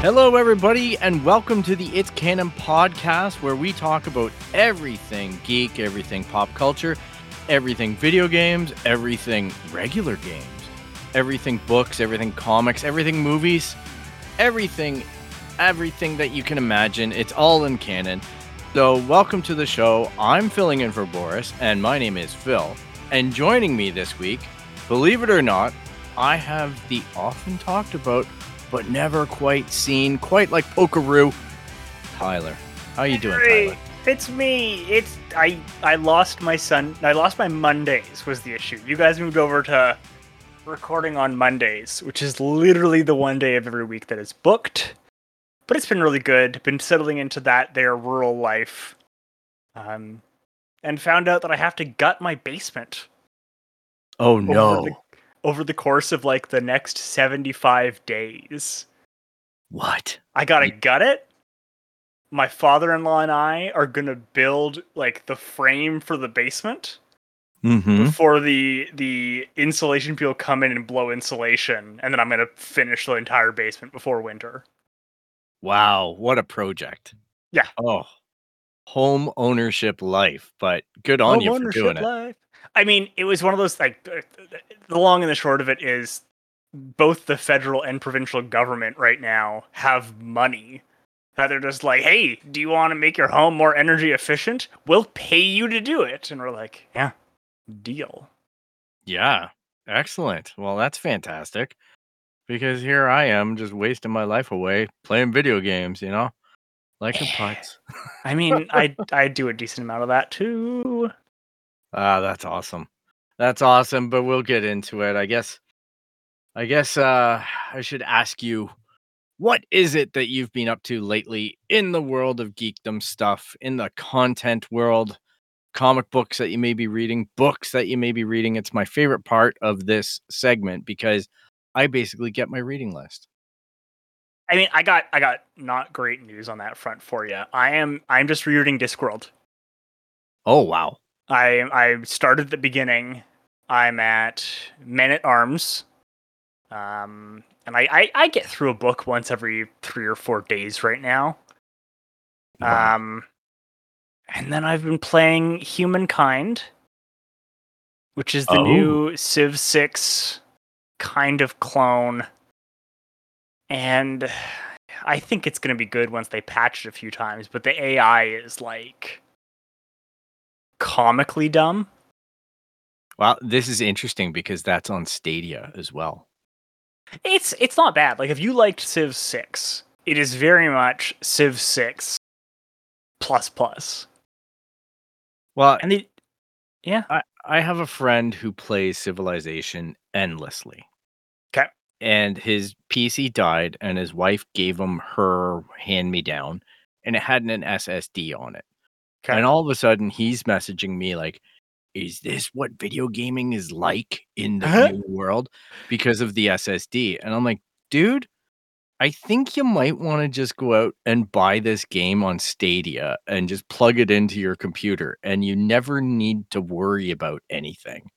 Hello, everybody, and welcome to the It's Canon podcast, where we talk about everything geek, everything pop culture, everything video games, everything regular games, everything books, everything comics, everything movies, everything, everything that you can imagine. It's all in canon. So, welcome to the show. I'm filling in for Boris, and my name is Phil. And joining me this week, believe it or not, I have the often talked about but never quite seen, quite like Pokeroo. Tyler, how are you doing, Hey, Tyler? it's me. It's I. I lost my son. I lost my Mondays was the issue. You guys moved over to recording on Mondays, which is literally the one day of every week that is booked. But it's been really good. Been settling into that their rural life, um, and found out that I have to gut my basement Oh over no! Over the course of like the next seventy-five days. What? I gotta You- gut it. My father-in-law and I are gonna build like the frame for the basement Mm-hmm. before the the insulation people come in and blow insulation, and then I'm gonna finish the entire basement before winter. Wow, what a project! Yeah. Oh, home ownership life, but good on you for doing it. life. I mean, it was one of those like uh, the long and the short of it is both the federal and provincial government right now have money that they're just like, hey, do you want to make your home more energy efficient? We'll pay you to do it. And we're like, yeah, deal. Yeah, excellent. Well, that's fantastic. Because here I am, just wasting my life away playing video games. You know, like a putz. I mean, I I do a decent amount of that too. Ah, that's awesome. That's awesome, but we'll get into it. I guess I guess uh I should ask you what is it that you've been up to lately in the world of geekdom stuff, in the content world, comic books that you may be reading, books that you may be reading. It's my favorite part of this segment because I basically get my reading list. I mean, I got I got not great news on that front for you. I am I'm just rereading Discworld. Oh wow. I I started at the beginning. I'm at Men at Arms. Um and I, I, I get through a book once every three or four days right now. Wow. Um and then I've been playing Humankind, which is the Oh. new Civ 6 kind of clone. And I think it's going to be good once they patch it a few times, but the AI is like comically dumb. Well, this is interesting because that's on Stadia as well. It's it's not bad. Like if you liked Civ 6, it is very much Civ 6 plus plus. Well, And the yeah. I, I have a friend who plays Civilization endlessly. And his PC died, and his wife gave him her hand me down, and it had an SSD on it. 'Kay. And all of a sudden, he's messaging me like, "Is this what video gaming is like in the Huh? new world because of the SSD?" And I'm like, "Dude, I think you might want to just go out and buy this game on Stadia and just plug it into your computer, and you never need to worry about anything,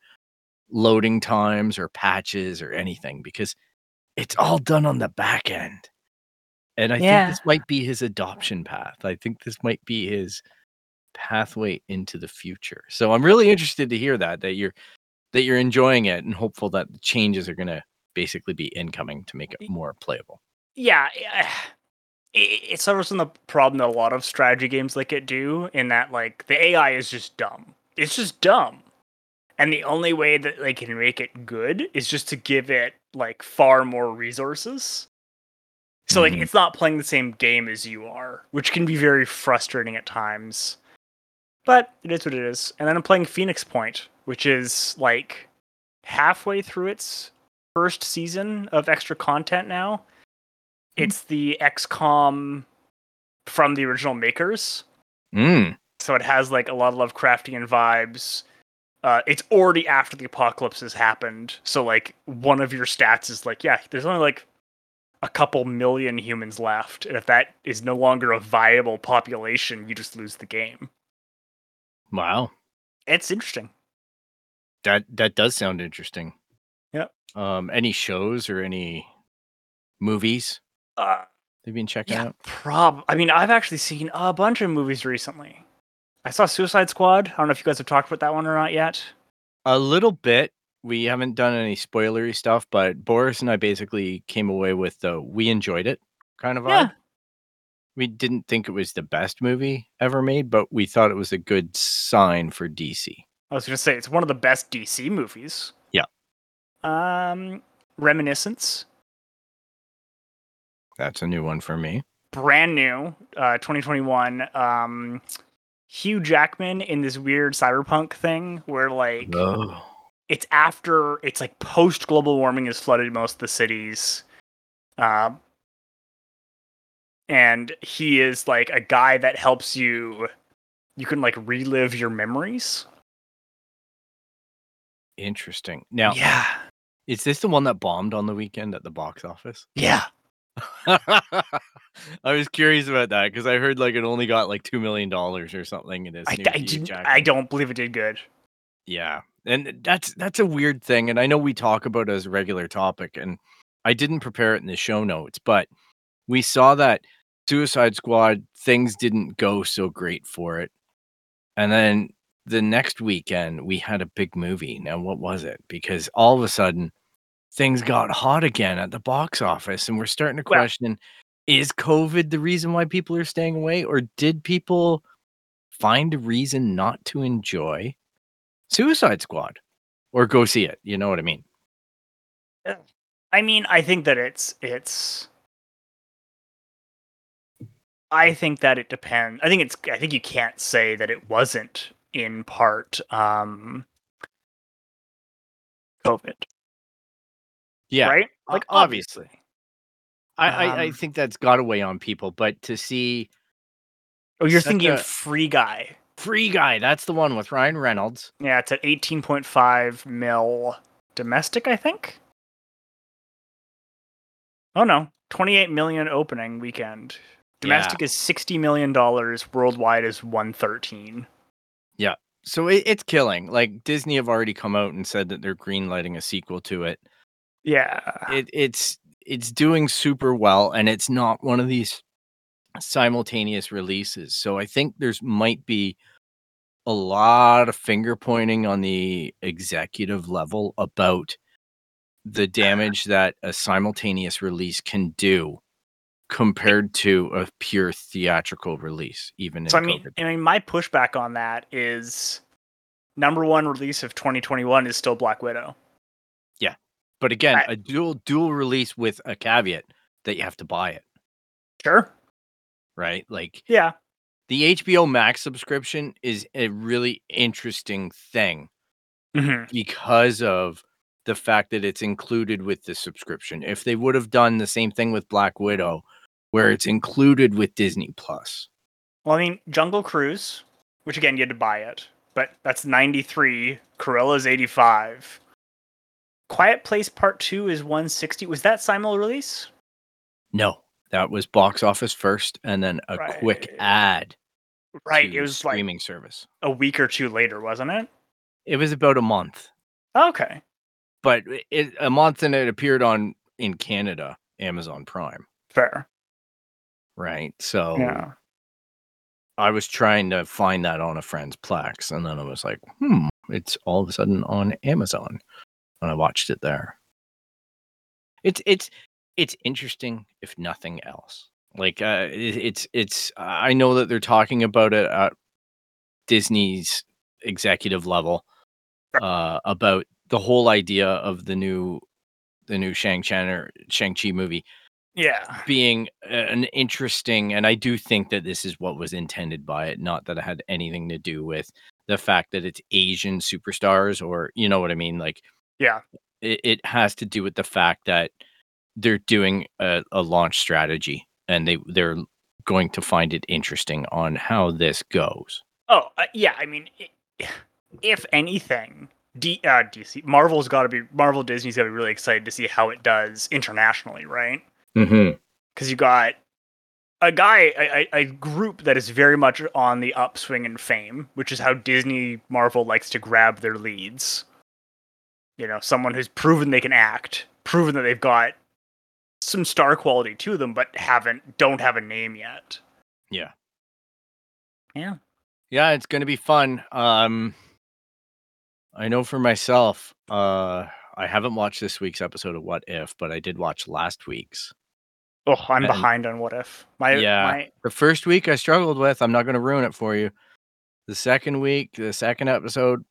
loading times or patches or anything, because it's all done on the back end." And I Yeah. think this might be his adoption path. I think this might be his pathway into the future. So I'm really interested to hear that that you're that you're enjoying it and hopeful that the changes are going to basically be incoming to make it more playable. yeah, it, it suffers from the problem that a lot of strategy games like it do, in that like the AI is just dumb. It's just dumb, And the only way that they can make it good is just to give it like far more resources. So like Mhm. it's not playing the same game as you are, which can be very frustrating at times. But it is what it is. And then I'm playing Phoenix Point, which is like halfway through its first season of extra content now. It's the XCOM from the original makers. Mm. So it has like a lot of Lovecraftian vibes. Uh, it's already after the apocalypse has happened. So like one of your stats is like, yeah, there's only like a couple million humans left. And if that is no longer a viable population, you just lose the game. Wow. It's interesting. That that does sound interesting. Yeah. Um, any shows or any movies Uh, they've been checking yeah, out? prob. I mean, I've actually seen a bunch of movies recently. I saw Suicide Squad. I don't know if you guys have talked about that one or not yet. A little bit. We haven't done any spoilery stuff, but Boris and I basically came away with the we enjoyed it kind of vibe. Yeah. We didn't think it was the best movie ever made, but we thought it was a good sign for DC. I was going to say it's one of the best DC movies. Yeah. Um, Reminiscence, That's a new one for me. brand new, uh, 2021. Um, Hugh Jackman in this weird cyberpunk thing where like Oh. it's after it's like post global warming has flooded most of the cities. Um, and he is like a guy that helps you. You can like relive your memories. Interesting. Now, Yeah. is this the one that bombed on the weekend at the box office? Yeah. I was curious about that because I heard like it only got like two million dollars or something. In this, I, I, didn't, I don't believe it did good. Yeah, and that's that's a weird thing, and I know we talk about it as a regular topic, and I didn't prepare it in the show notes, but we saw that Suicide Squad things didn't go so great for it, and then the next weekend we had a big movie. Now, what was it? Because all of a sudden things got hot again at the box office, and we're starting to Well- question: Is COVID the reason why people are staying away, or did people find a reason not to enjoy? Suicide Squad or go see it. You know what I mean? I mean, I think that it's it's. I think that it depends. I think it's. I think you can't say that it wasn't in part um COVID, Yeah, right? Like obviously. obviously. I, I, I Um, think that's got away on people, but to see Oh, you're thinking a- Free Guy. Free Guy, that's the one with Ryan Reynolds. Yeah, it's at 18.5 mil domestic, I think. Oh no, 28 million opening weekend. Domestic is 60 million dollars. Worldwide is 113. Yeah. So it, it's killing. Like Disney have already come out and said that they're greenlighting a sequel to it. Yeah. It it's it's doing super well, and it's not one of these simultaneous releases. So I think there's might be a lot of finger pointing on the executive level about the uh-huh. damage that a simultaneous release can do compared to a pure theatrical release even So I mean, COVID. I mean, my pushback on that is number one release of 2021 is still Black Widow. But again I- a dual dual release with a caveat that you have to buy it Sure. right like Yeah. the HBO Max subscription is a really interesting thing hmm because of the fact that it's included with the subscription. If they would have done the same thing with Black Widow, where it's included with Disney Plus, Well, I mean, Jungle Cruise, which again you had to buy it, but that's 93. Cruella's 85. Quiet Place Part Two is 160. Was that simul release? no, that was box office first, and then a quick ad. Right. It was like streaming service. a week or two later, wasn't it? It was about a month, Okay. but it, a month and it appeared on in Canada, Amazon Prime, Fair. right? So Yeah. I was trying to find that on a friend's Plex, and then I was like, hmm, it's all of a sudden on Amazon, and I watched it there. It's it's it's interesting, if nothing else. Like, uh, it, it's it's. I know that they're talking about it at Disney's executive level, uh, about the whole idea of the new the new Shang Chan or Shang Chi movie Yeah. being an interesting and I do think that this is what was intended by it, not that it had anything to do with the fact that it's Asian superstars or you know what I mean. Like Yeah. it, it has to do with the fact that they're doing a, a launch strategy and they they're going to find it interesting on how this goes. Oh, uh, yeah. I mean, if anything, D, uh, DC, Marvel's got to be Marvel Disney's got to be really excited to see how it does internationally, right? Mm-hmm. Because you got a guy, a a group that is very much on the upswing in fame, which is how Disney Marvel likes to grab their leads. You know, someone who's proven they can act, proven that they've got some star quality to them, but haven't don't have a name yet. Yeah. Yeah. Yeah, it's gonna be fun. Um I know for myself, uh I haven't watched this week's episode of What If, but I did watch last week's. Oh, I'm And- behind on what if. My Yeah. my The first week I struggled with, I'm not gonna ruin it for you. The second week, the second episode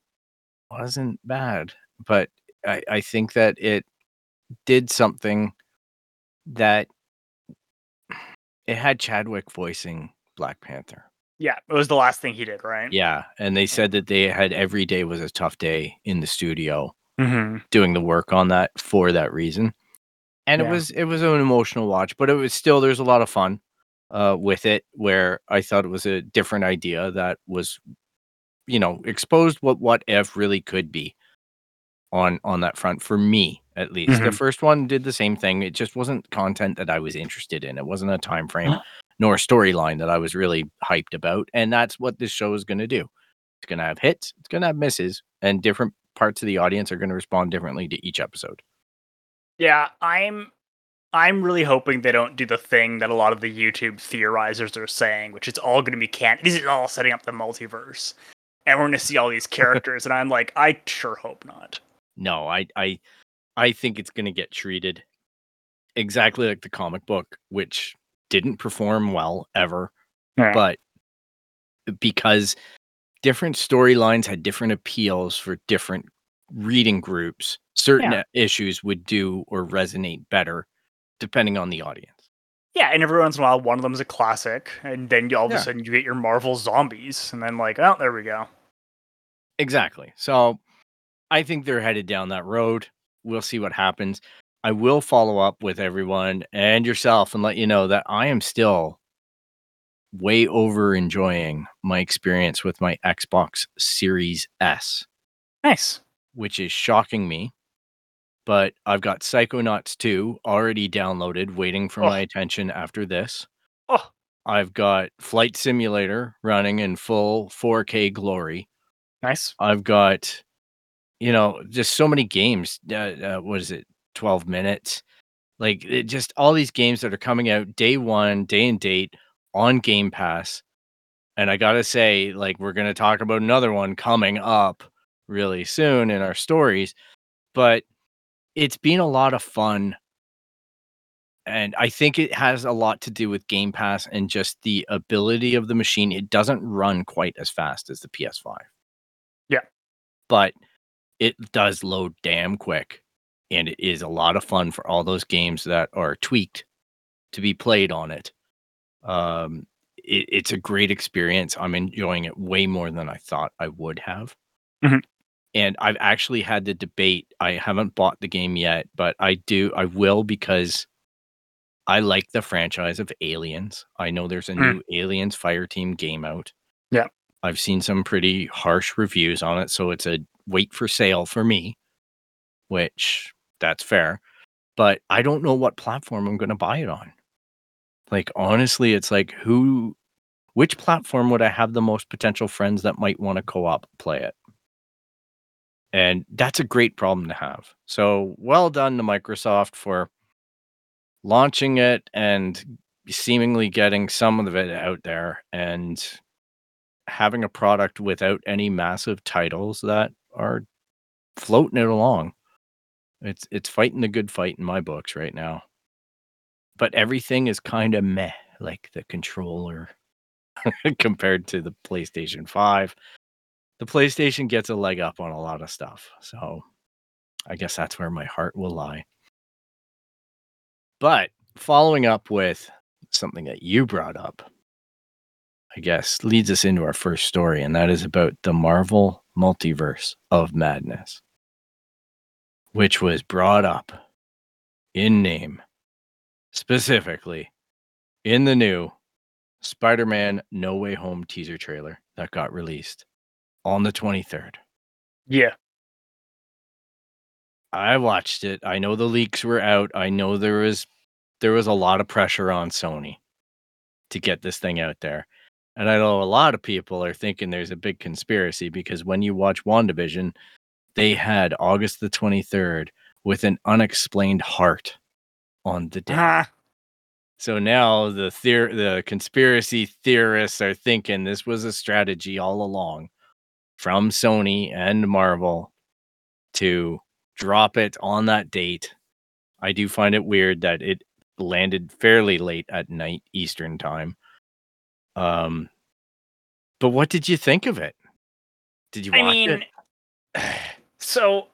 wasn't bad, but I, I think that it did something that it had Chadwick voicing Black Panther. yeah, it was the last thing he did, right? Yeah, and they said that they had every day was a tough day in the studio Mm-hmm. doing the work on that for that reason. And Yeah. it was it was an emotional watch, but it was still there's a lot of fun uh with it where I thought it was a different idea that was you know, exposed what what if really could be on on that front for me at least. The Mhm. first one did the same thing. It just wasn't content that I was interested in. It wasn't a time frame nor a storyline that I was really hyped about. And that's what this show is going to do. It's going to have hits, it's going to have misses, and different parts of the audience are going to respond differently to each episode. Yeah, I'm I'm really hoping they don't do the thing that a lot of the YouTube theorizers are saying, which is all going to be can. This is all setting up the multiverse, and we're going to see all these characters. and I'm like, I sure hope not. No, I I I think it's going to get treated exactly like the comic book, which didn't perform well ever, Yeah. but because different storylines had different appeals for different reading groups, certain Yeah. issues would do or resonate better depending on the audience. Yeah, and every once in a while, one of them's a classic, and then all of Yeah. a sudden you get your Marvel zombies, and then like, oh, there we go. Exactly. So I think they're headed down that road. We'll see what happens. I will follow up with everyone and yourself and let you know that I am still way over enjoying my experience with my Xbox Series S, Nice. which is shocking me. But I've got Psychonauts 2 already downloaded, waiting for Oh. my attention after this. Oh, I've got Flight Simulator running in full 4K glory. nice. I've got, you know, just so many games. Uh, uh, what is it? 12 minutes. Like it just all these games that are coming out day one, day and date on Game Pass. And I got to say, like, we're going to talk about another one coming up really soon in our stories. But it's been a lot of fun. And I think it has a lot to do with Game Pass and just the ability of the machine. It doesn't run quite as fast as the PS5 Yeah. but it does load damn quick and it is a lot of fun for all those games that are tweaked to be played on it um it, it's a great experience i'm enjoying it way more than i thought i would have Mhm. and i've actually had the debate i haven't bought the game yet but i do i will because i like the franchise of aliens i know there's a Mm. new aliens fire team game out Yeah. I've seen some pretty harsh reviews on it, so it's a wait for sale for me, which that's fair. But I don't know what platform I'm going to buy it on. Like honestly, it's like who which platform would I have the most potential friends that might want to co-op play it? And that's a great problem to have. So, well done to Microsoft for launching it and seemingly getting some of it out there and having a product without any massive titles that are floating it along. It's it's fighting the good fight in my books right now. But everything is kind of meh, like the controller compared to the PlayStation 5. the PlayStation gets a leg up on a lot of stuff. So I guess that's where my heart will lie. But following up with something that you brought up, I guess leads us into our first story, and that is about the Marvel multiverse of madness, which was brought up in name specifically in the new Spider Man No Way Home teaser trailer that got released on the 23rd. Yeah. I watched it. I know the leaks were out. I know there was there was a lot of pressure on Sony to get this thing out there. And I know a lot of people are thinking there's a big conspiracy because when you watch WandaVision, they had August the 23rd with an unexplained heart on the day. Ah, So now the theor- the conspiracy theorists are thinking this was a strategy all along from Sony and Marvel to drop it on that date. I do find it weird that it landed fairly late at night Eastern time. Um but what did you think of it? Did you watch I mean, it? so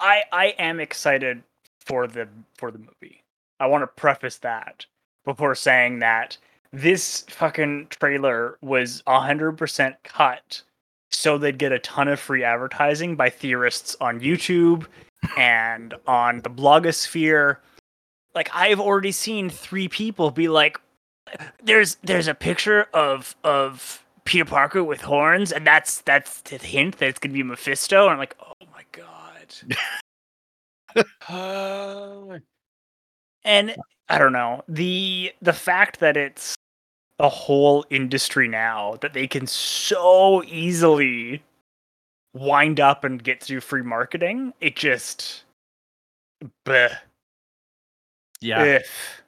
I I am excited for the for the movie. I want to preface that before saying that this fucking trailer was 100% cut so they'd get a ton of free advertising by theorists on YouTube and on the blogosphere. Like I've already seen three people be like there's there's a picture of of Peter Parker with horns and that's that's the hint that it's going to be Mephisto and I'm like, "Oh my god." and I don't know the the fact that it's a whole industry now that they can so easily wind up and get through free marketing. It just, bleh, Yeah. if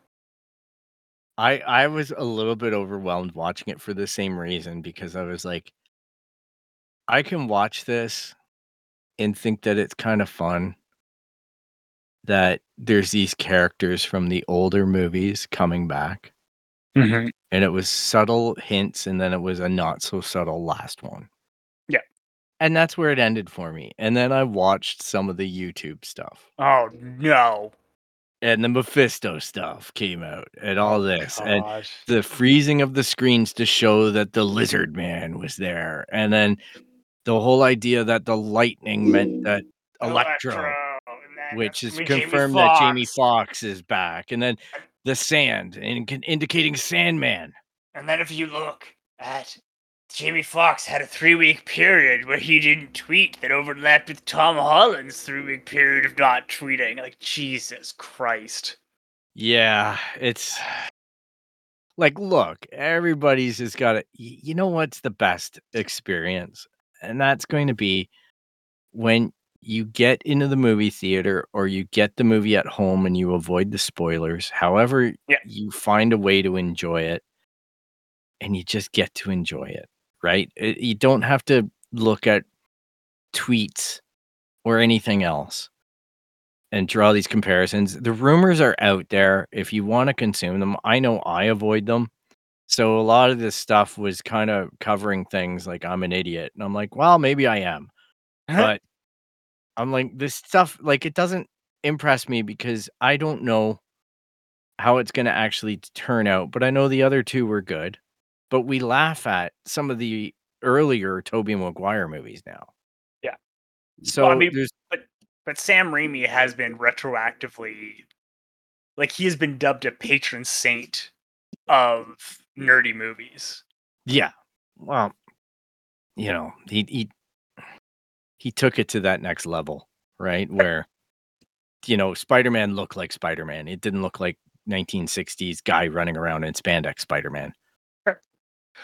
I I was a little bit overwhelmed watching it for the same reason because I was like I can watch this and think that it's kind of fun that there's these characters from the older movies coming back mm-hmm. and it was subtle hints and then it was a not so subtle last one. Yeah. And that's where it ended for me. And then I watched some of the YouTube stuff oh no, and the Mephisto stuff came out and all oh this and the freezing of the screens to show that the lizard man was there and then the whole idea that the lightning meant that electro, and which is with Jamie confirmed that jamie Foxx. Foxx is back and then the sand and indicating sandman And then if you look at Jamie Foxx had a three week period where he didn't tweet that overlapped with Tom Holland's three week period of not tweeting. Like Jesus Christ. yeah it's like look everybody's just got to you know what's the best experience and that's going to be when you get into the movie theater or you get the movie at home and you avoid the spoilers however Yeah. you find a way to enjoy it and you just get to enjoy it right? It- you don't have to look at tweets or anything else and draw these comparisons. The rumors are out there. If you want to consume them i know i avoid them. So a lot of this stuff was kind of covering things like i'm an idiot. And i'm like well maybe i am. Uh-huh. But I'm like this stuff like it doesn't impress me because I don't know how it's going to actually turn out, but I know the other two were good. But we laugh at some of the earlier Tobey Maguire movies now. Yeah. So Well, I mean, there's but Sam Raimi has been retroactively like he has been dubbed a patron saint of nerdy movies. yeah. Well, you know, he he he took it to that next level, right? Where you know, Spider-Man looked like Spider-Man. It didn't look like 1960s guy running around in spandex Spider-Man.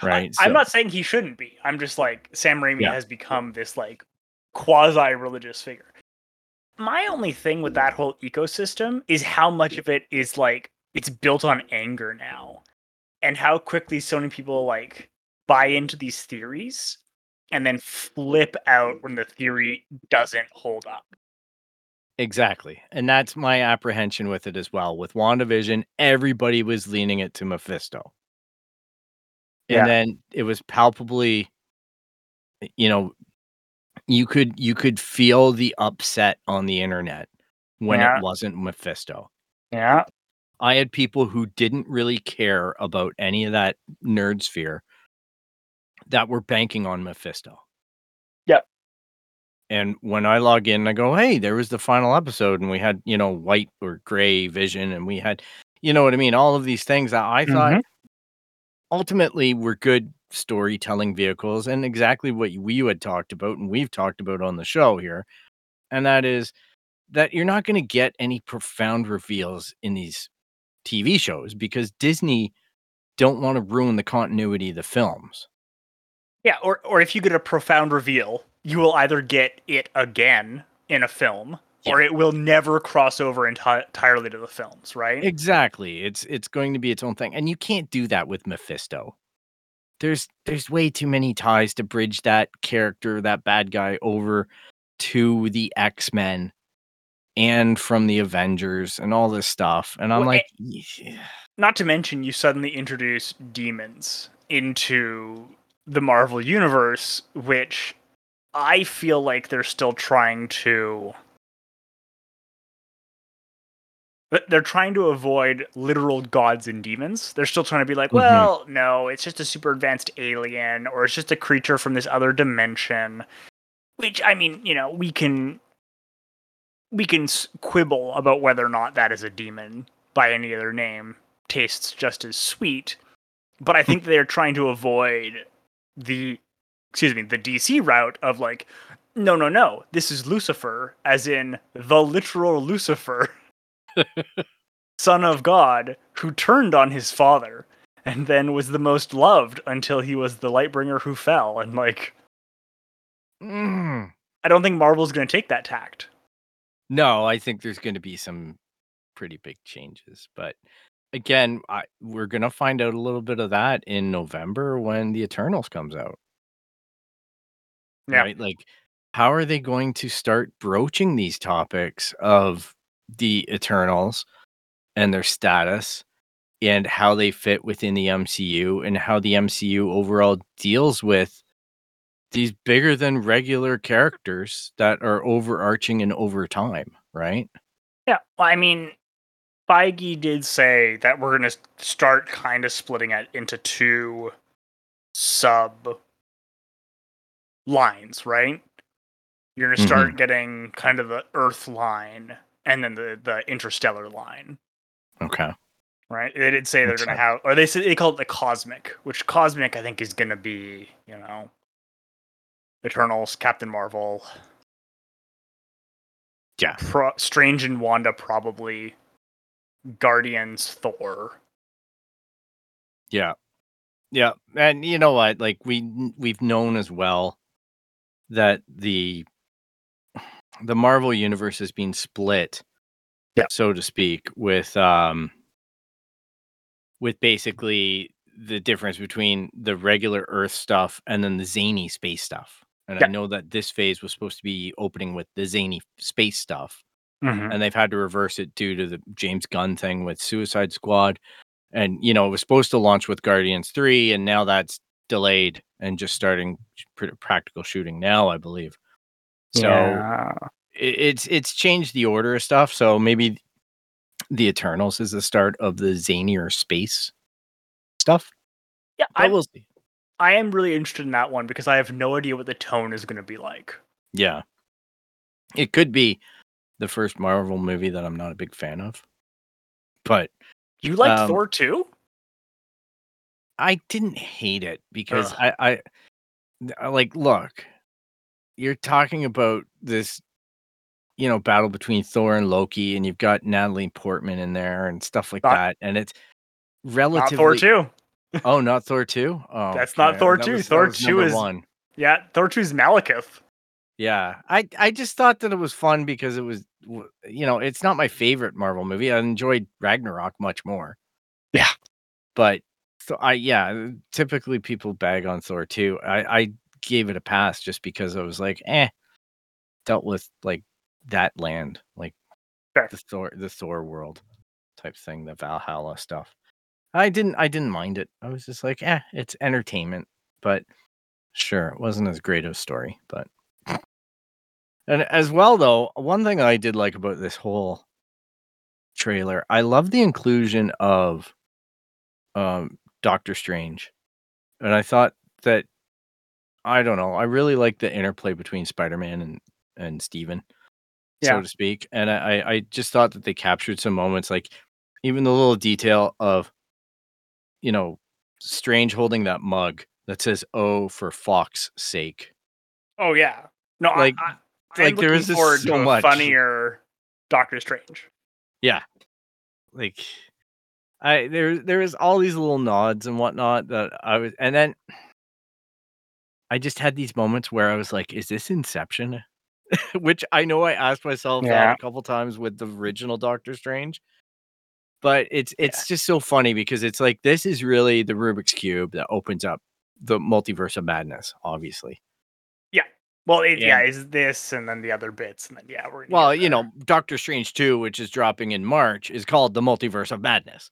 Right? I, am So- not saying he shouldn't be. I'm just like Sam Raimi Yeah. has become this like quasi religious figure. My only thing with that whole ecosystem is how much of it is like it's built on anger now. And how quickly so many people like buy into these theories and then flip out when the theory doesn't hold up. Exactly. And that's my apprehension with it as well. With WandaVision, everybody was leaning it to Mephisto. And then it was palpably, you know, you could you could feel the upset on the internet when Yeah. it wasn't Mephisto. Yeah. I had people who didn't really care about any of that nerd sphere that were banking on Mephisto. Yep. And when I log in, I go, hey, there was the final episode, and we had, you know, white or gray vision, and we had, you know what I mean? All of these things that I thought Mhm. Ultimately were good storytelling vehicles and exactly what we had talked about and we've talked about on the show here. And that is that you're not going to get any profound reveals in these TV shows because Disney don't want to ruin the continuity of the films. Yeah, or or if you get a profound reveal, you will either get it again in a film, or it will never cross over enti- entirely to the films, right? Exactly. It's it's going to be its own thing. And you can't do that with Mephisto. There's there's way too many ties to bridge that character, that bad guy over to the X-Men and from the Avengers and all this stuff. And I'm Well, like, Not to mention, you suddenly introduce demons into the Marvel universe, which I feel like they're still trying to. But they're trying to avoid literal gods and demons. They're still trying to be like, Mhm. well, no, it's just a super advanced alien, or it's just a creature from this other dimension. Which, I mean, you know, we can we can quibble about whether or not that is a demon by any other name tastes just as sweet but i think they're trying to avoid the excuse me the dc route of like no no no this is lucifer as in the literal lucifer son of god who turned on his father and then was the most loved until he was the lightbringer who fell and like mm. i don't think marvel's going to take that tact no, I think there's going to be some pretty big changes. But again, I, we're going to find out a little bit of that in November when the Eternals comes out. Yeah. right? Like, how are they going to start broaching these topics of the Eternals and their status and how they fit within the MCU and how the MCU overall deals with these bigger than regular characters that are overarching and over time, right? Yeah, well, I mean, Feige did say that we're going to start kind of splitting it into two sub lines, right? You're going to start mm-hmm. getting kind of the Earth line and then the the Interstellar line, Okay. right? They did say they're to have, or they said they call it the Cosmic, which Cosmic I think is going to be, you know, Eternals, Captain Marvel, Yeah. Pro- Strange and Wanda probably, Guardians, Thor. Yeah. Yeah. And you know what? Like we we've known as well that the the Marvel universe is being split, Yeah. so to speak, with um with basically the difference between the regular Earth stuff and then the zany space stuff. And Yeah. I know that this phase was supposed to be opening with the zany space stuff, Mm-hmm. and they've had to reverse it due to the James Gunn thing with Suicide Squad. And you know, it was supposed to launch with Guardians 3 and now that's delayed and just starting pr- practical shooting now, I believe. So yeah. it, it's it's changed the order of stuff. So maybe the Eternals is the start of the zanier space stuff. yeah, But I we'll see. I am really interested in that one because I have no idea what the tone is going to be like. Yeah. It could be the first Marvel movie that I'm not a big fan of. But You liked Um, Thor too? I didn't hate it because I, I I like look, you're talking about this you know battle between Thor and Loki and you've got Natalie Portman in there and stuff like Not- that and it's Not relatively Thor two. Oh, not Thor 2? Oh. That's not. Thor That 2. was- Thor 2 is- 1. Yeah, Thor 2 is Malekith. Yeah. I I just thought that it was fun because it was you know, it's not my favorite Marvel movie. I enjoyed Ragnarok much more. Yeah. But so I yeah, typically people bag on Thor 2. I I gave it a pass just because I was like, "Eh." Dealt with like that land, like Fair. the Thor the Thor world type thing, the Valhalla stuff. I didn't I didn't mind it. I was just like, "Eh, it's entertainment." But sure, it wasn't as great of a story, but And as well, though, one thing I did like about this whole trailer, I love the inclusion of um, Doctor Strange, and I thought that I don't know, I really like the interplay between Spider Man and and Stephen, Yeah. so to speak. And I I just thought that they captured some moments, like even the little detail of you know Strange holding that mug that says "Oh, for Fox's sake." Oh yeah. No, Like- I, I, like, there is forward so to much. funnier Doctor Strange. Yeah. Like I there there is all these little nods and whatnot that I was and then I just had these moments where I was like, is this Inception? Which I know I asked myself that Yeah. a couple times with the original Doctor Strange. But it's it's just so funny because it's like this is really the Rubik's Cube that opens up the multiverse of madness, obviously. Yeah. Well, it, yeah. Yeah. is this and then the other bits and then yeah, we're Well, you know, Doctor Strange 2, which is dropping in March, is called The Multiverse of Madness.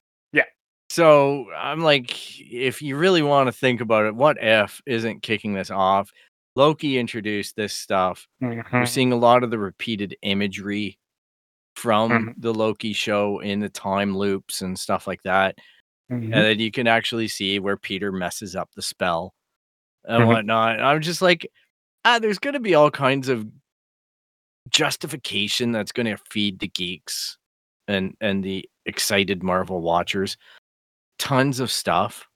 So I'm like, if you really want to think about it, what if isn't kicking this off? Loki introduced this stuff. We're Mhm. seeing a lot of the repeated imagery from Mhm. the Loki show in the time loops and stuff like that. Mhm. And then you can actually see where Peter messes up the spell and Mhm. whatnot. I'm just like, ah, there's going to be all kinds of justification that's going to feed the geeks and and the excited Marvel watchers tons of stuff.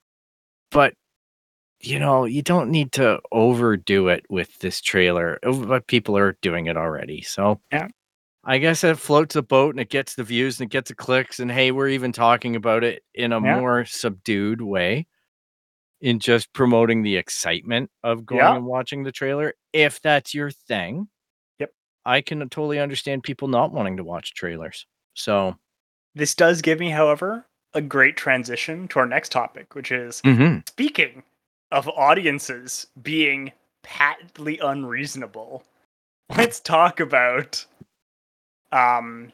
But you know, you don't need to overdo it with this trailer. uh, But people are doing it already. So Yeah. I guess it floats a boat and it gets the views and it gets the clicks. And hey, we're even talking about it in a Yeah. more subdued way in just promoting the excitement of going Yeah. and watching the trailer. If that's your thing, Yep. I can totally understand people not wanting to watch trailers. So, This does give me, however, a great transition to our next topic, which is mhm. speaking of audiences being patently unreasonable. Let's talk about um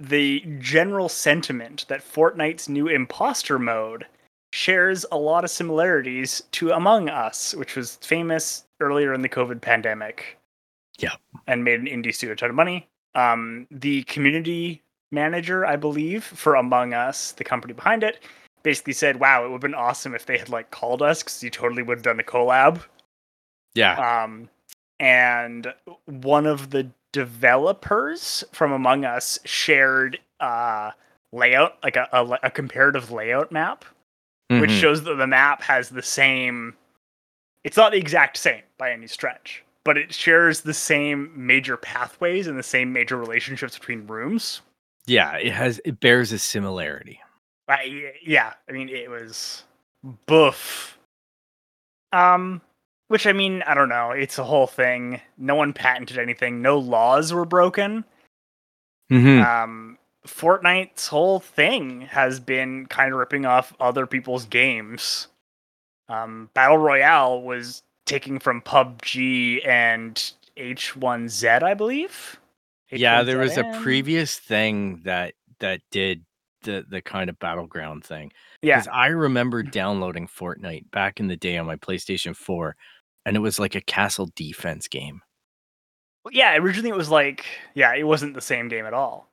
the general sentiment that Fortnite's new imposter mode shares a lot of similarities to Among Us, which was famous earlier in the COVID pandemic. Yeah. And made an indie studio a ton of money. Um, the community manager, I believe, for Among Us, the company behind it, basically said, "Wow, it would have been awesome if they had like called us because you totally would have done a collab." yeah. Um, and one of the developers from Among Us shared uh layout, like a, a, a comparative layout map, which Mhm. shows that the map has the same. It's not the exact same by any stretch, but it shares the same major pathways and the same major relationships between rooms. Yeah, it has it bears a similarity. I, yeah, I mean it was boof. Um, which I mean I don't know. It's a whole thing. No one patented anything. No laws were broken. Mhm. Um, Fortnite's whole thing has been kind of ripping off other people's games. Um, Battle Royale was taking from PUBG and H1Z, I believe. Yeah, there was a H1Z1? previous thing that that did the the kind of battleground thing. Yeah, I remember downloading Fortnite back in the day on my PlayStation 4, and it was like a castle defense game. yeah. Originally, it was like, yeah, it wasn't the same game at all.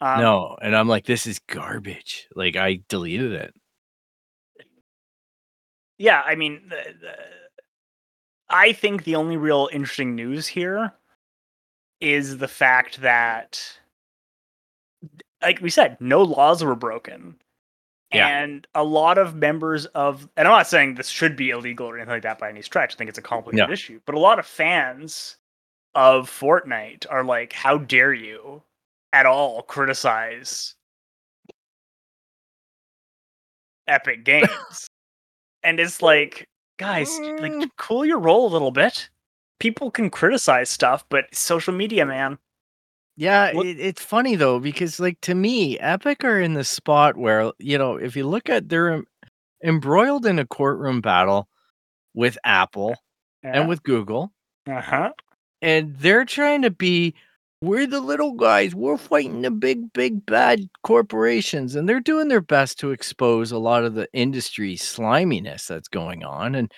Um, no, and I'm like, this is garbage. Like I deleted it. yeah, I mean, the, the, I think the only real interesting news here is the fact that, like we said, no laws were broken. Yeah. And a lot of members of, and I'm not saying this should be illegal or anything like that by any stretch. I think it's a complicated issue. But a lot of fans of Fortnite are like, how dare you at all criticize Epic Games? and it's like, guys, like Mm. cool your roll a little bit. People can criticize stuff, but social media, man. Yeah, it, it's funny though because like to me, Epic are in the spot where you know if you look at they're embroiled in a courtroom battle with Apple and with Google, uh huh. and they're trying to be we're the little guys. We're fighting the big big bad corporations. And they're doing their best to expose a lot of the industry sliminess that's going on. And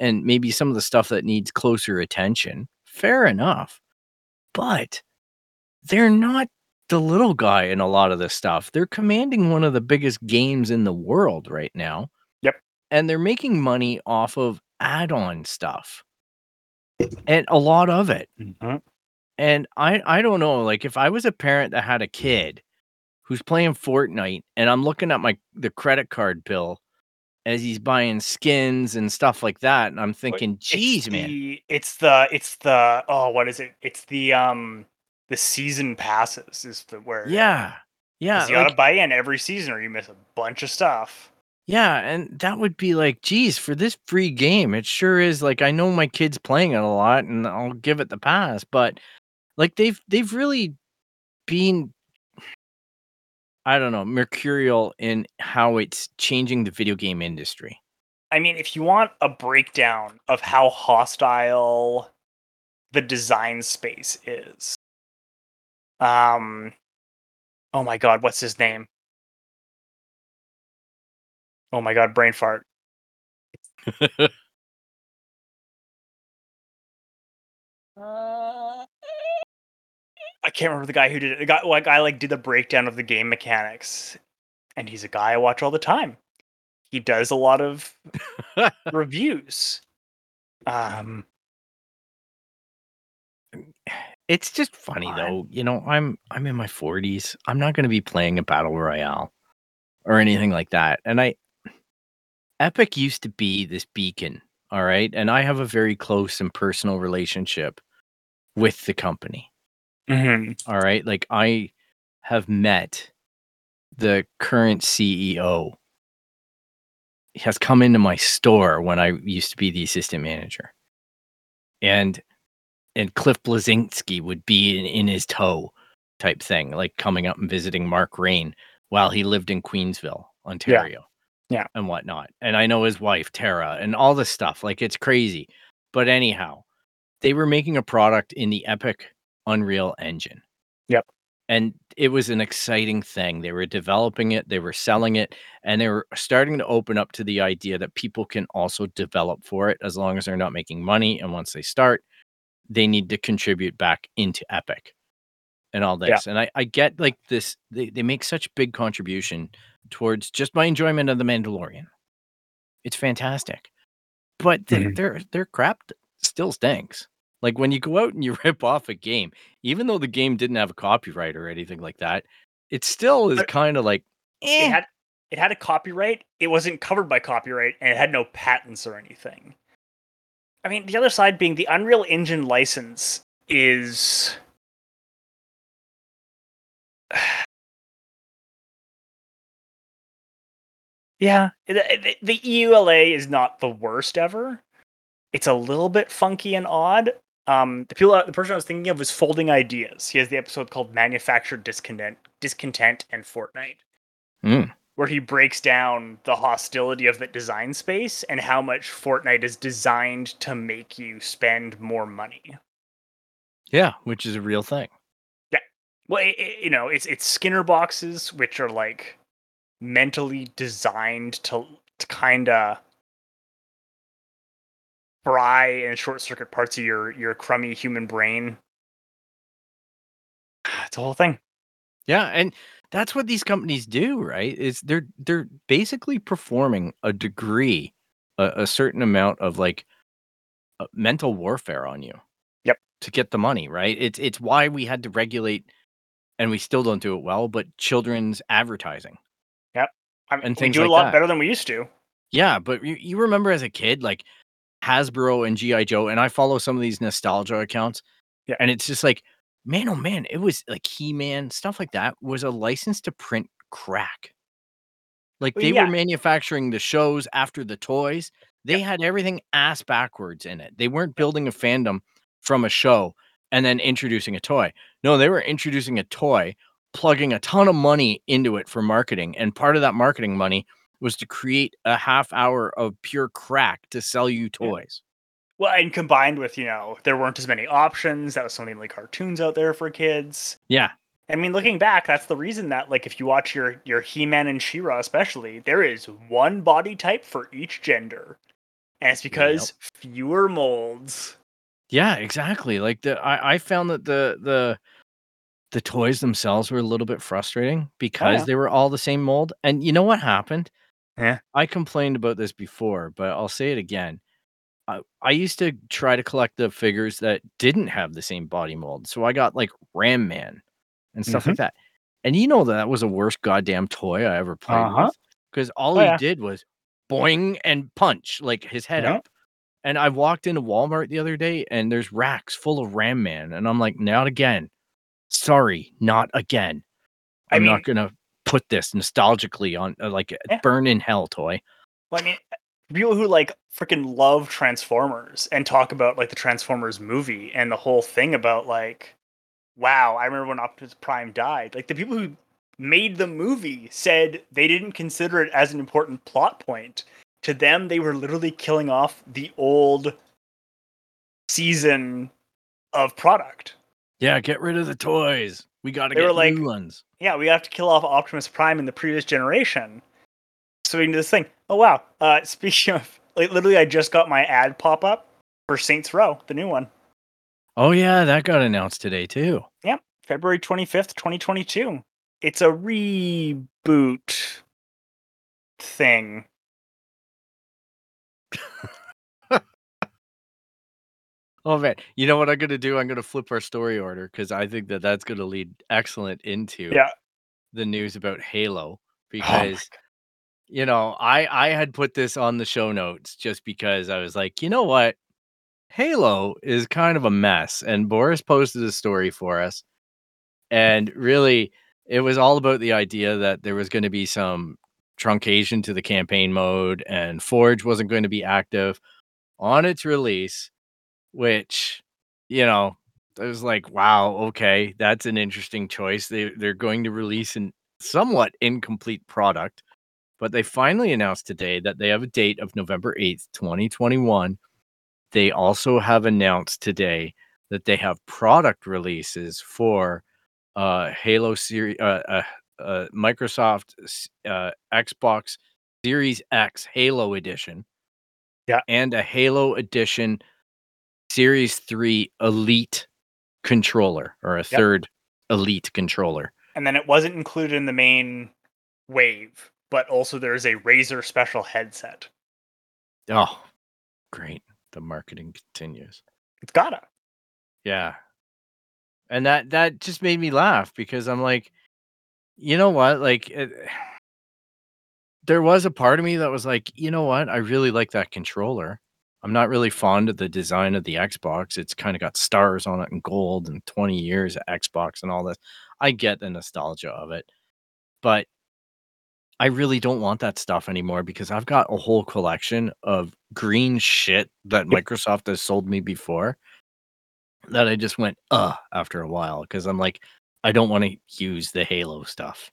and maybe some of the stuff that needs closer attention Fair enough. But they're not the little guy in a lot of this stuff. They're commanding one of the biggest games in the world right now. Yep. And they're making money off of add-on stuff. And a lot of it. Mhm. And I I don't know, like if I was a parent that had a kid who's playing Fortnite and I'm looking at my the credit card bill as he's buying skins and stuff like that, and I'm thinking, It's geez, man. It's the it's the oh what is it? It's the um the season passes is the where Yeah. yeah you like- gotta buy in every season or you miss a bunch of stuff. Yeah, and that would be like, geez, for this free game, it sure is like I know my kid's playing it a lot and I'll give it the pass, but like they've they've really been I don't know, mercurial in how it's changing the video game industry. I mean, if you want a breakdown of how hostile the design space is, um, oh my god, what's his name? Oh my god, brain fart. Uh, I can't remember the guy who did it. The guy, like, guy like did the breakdown of the game mechanics, and he's a guy I watch all the time. He does a lot of reviews. Um, It's just funny though. You know, I'm I'm in my 40s. I'm not going to be playing a battle royale or anything like that. And I Epic used to be this beacon, all right? And I have a very close and personal relationship with the company. Mhm. All right? Like I have met the current CEO. He has come into my store when I used to be the assistant manager. And and Cliff Bleszinski would be in, in his toe type thing, like coming up and visiting Mark Rein while he lived in Queensville, Ontario. Yeah. And whatnot. And I know his wife, Tara, and all this stuff. Like it's crazy. But anyhow, they were making a product in the Epic Unreal Engine. Yep. And it was an exciting thing. They were developing it, they were selling it, and they were starting to open up to the idea that people can also develop for it as long as they're not making money. And once they start, they need to contribute back into Epic and all Yeah. this. And I, I get like this, they, they make such big contribution towards just my enjoyment of the Mandalorian. It's fantastic. But Mhm. their their crap still stinks. Like when you go out and you rip off a game, even though the game didn't have a copyright or anything like that, it still is kind of like eh. It had it had a copyright. It wasn't covered by copyright, and it had no patents or anything. I mean, the other side being the Unreal Engine license is Yeah, the, the- the EULA is not the worst ever. It's a little bit funky and odd. Um, the people, the person I was thinking of was Folding Ideas. He has the episode called "Manufactured Discontent, Discontent and Fortnite," Mm. where he breaks down the hostility of the design space and how much Fortnite is designed to make you spend more money. yeah, which is a real thing. Yeah, well, it, it- you know, it's it's Skinner boxes, which are like mentally designed to, to kind of fry and short circuit parts of your your crummy human brain. It's a whole thing. Yeah, and that's what these companies do, right? Is they're they're basically performing a degree, a, a certain amount of like uh, mental warfare on you. Yep. To get the money, right? It's it's why we had to regulate, and we still don't do it well. But children's advertising. Yep. I mean, And we do like a lot that. better than we used to. Yeah, but you, you remember as a kid, like Hasbro and GI Joe, and I follow some of these nostalgia accounts. Yeah. and it's just like, man, oh man, it was like He Man stuff like that was a license to print crack. Like they yeah. were manufacturing the shows after the toys. They had everything ass backwards in it. They weren't building a fandom from a show and then introducing a toy. No, they were introducing a toy, plugging a ton of money into it for marketing, and part of that marketing money was to create a half hour of pure crack to sell you toys. Well, and combined with you know there weren't as many options. That was something like cartoons out there for kids. Yeah. I mean, looking back, that's the reason that like if you watch your your He-Man and She-Ra especially, there is one body type for each gender. And it's because fewer molds. Yeah, exactly. Like the I, I found that the the the toys themselves were a little bit frustrating oh, because yeah. they were all the same mold. And you know what happened? Yeah. I complained about this before, but I'll say it again. I, I used to try to collect the figures that didn't have the same body mold. So I got like Ram Man and stuff Mhm. like that. And you know that that was the worst goddamn toy I ever played Uh-huh. with because all Oh, he yeah. did was boing and punch like his head Yeah. up. And I walked into Walmart the other day and there's racks full of Ram Man. And I'm like, not again. Sorry, not again. I I'm mean- not gonna put this nostalgically on uh, like Yeah. burn in hell toy. Well, I mean, people who like freaking love Transformers and talk about like the Transformers movie and the whole thing about like, wow, I remember when Optimus Prime died. Like the people who made the movie said they didn't consider it as an important plot point. To them, they were literally killing off the old season of product. Yeah, get rid of the toys. We gotta get were like- new ones. yeah, we have to kill off Optimus Prime in the previous generation. So we can do this thing. Oh wow. Uh speaking of like literally I just got my ad pop up for Saints Row, the new one. Oh yeah, that got announced today too. Yep, February 25th, 2022. It's a reboot thing. Oh man, you know what I'm gonna do? I'm gonna flip our story order because I think that that's gonna lead excellent into Yeah. the news about Halo Oh because you know I I had put this on the show notes just because I was like, you know what, Halo is kind of a mess, and Boris posted a story for us, and really it was all about the idea that there was going to be some truncation to the campaign mode, and Forge wasn't going to be active on its release which you know I was like, wow, okay, that's an interesting choice. They they're going to release an somewhat incomplete product, but they finally announced today that they have a date of November 8th, 2021. They also have announced today that they have product releases for uh Halo series uh, uh, uh Microsoft uh Xbox Series X Halo edition. Yeah. And a Halo edition Series 3 Elite controller or a third Elite controller. And then it wasn't included in the main wave, but also there's a Razer special headset. Oh, great. The marketing continues. It's gotta. Yeah. And that that just made me laugh because I'm like, you know what? Like it, there was a part of me that was like, you know what? I really like that controller. I'm not really fond of the design of the Xbox. It's kind of got stars on it and gold and 20 years of Xbox and all this. I get the nostalgia of it. But I really don't want that stuff anymore because I've got a whole collection of green shit that Microsoft has sold me before that I just went uh after a while because I'm like I don't want to use the Halo stuff.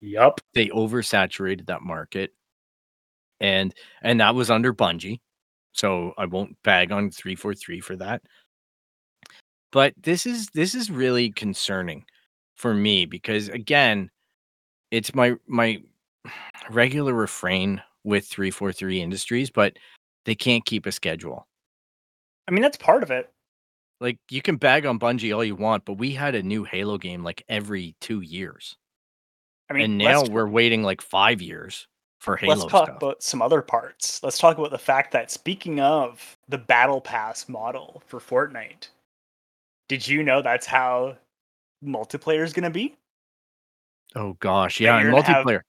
Yup. They oversaturated that market and and that was under Bungie. So I won't bag on 343 for that. But this is this is really concerning for me because again, it's my my regular refrain with 343 Industries, but they can't keep a schedule. I mean that's part of it. Like you can bag on Bungie all you want, but we had a new Halo game like every 2 years. I mean and now we're waiting like 5 years for Halo Let's talk stuff. about some other parts. Let's talk about the fact that speaking of the battle pass model for Fortnite, did you know that's how multiplayer is going to be? oh gosh, yeah, and you're gonna have- multiplayer.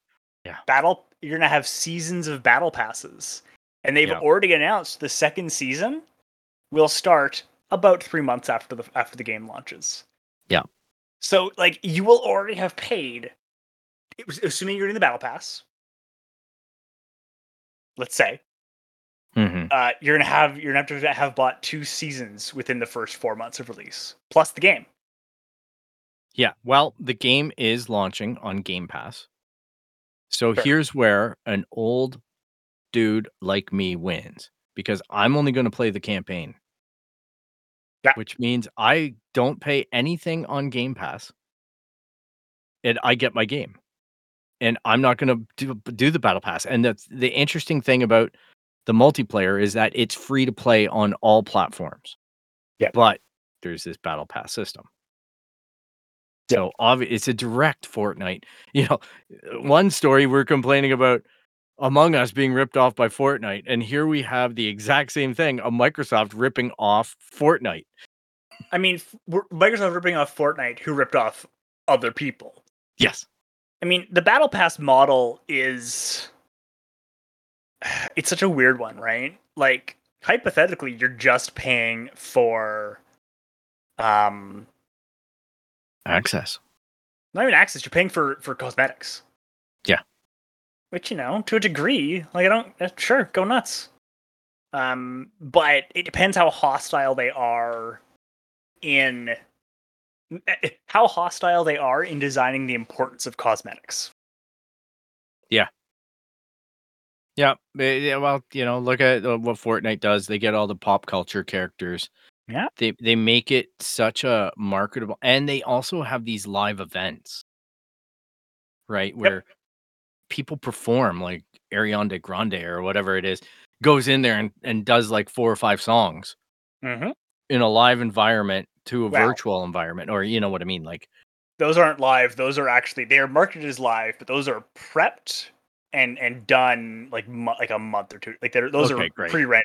Battle you're going to have seasons of battle passes. And they've Yeah. already announced the second season will start about 3 months after the after the game launches. Yeah. So like you will already have paid it was assuming you're in the battle pass. Let's say Mhm. uh, you're gonna have you're gonna have to have bought two seasons within the first four months of release, plus the game. Yeah, well, the game is launching on Game Pass. So Sure. here's where an old dude like me wins because I'm only going to play the campaign. Yeah. Which means I don't pay anything on Game Pass. And I get my game. And I'm not going to do, do the battle pass. And that's the interesting thing about the multiplayer is that it's free to play on all platforms. Yeah. But there's this battle pass system. So obvi- it's a direct Fortnite. You know, one story we're complaining about Among Us being ripped off by Fortnite, and here we have the exact same thing: a Microsoft ripping off Fortnite. I mean, Microsoft ripping off Fortnite, who ripped off other people. Yes. I mean, the battle pass model is it's such a weird one, right? Like hypothetically, you're just paying for um Access. not even access, you're paying for for cosmetics. Yeah. Which, you know, to a degree, like I don't uh, sure, go nuts. Um, but it depends how hostile they are in eh, how hostile they are in designing the importance of cosmetics. Yeah. yeah, Well, you know, look at uh, what Fortnite does. They get all the pop culture characters. Yeah. They they make it such a marketable, and they also have these live events, right? Where people perform, like Ariana Grande or whatever it is, goes in there and, and does like four or five songs Mm-hmm. in a live environment to a Wow. virtual environment, or you know what I mean? Like, those aren't live those are actually they are marketed as live but those are prepped and and done like mo- like a month or two like they're those Okay, are pre-ready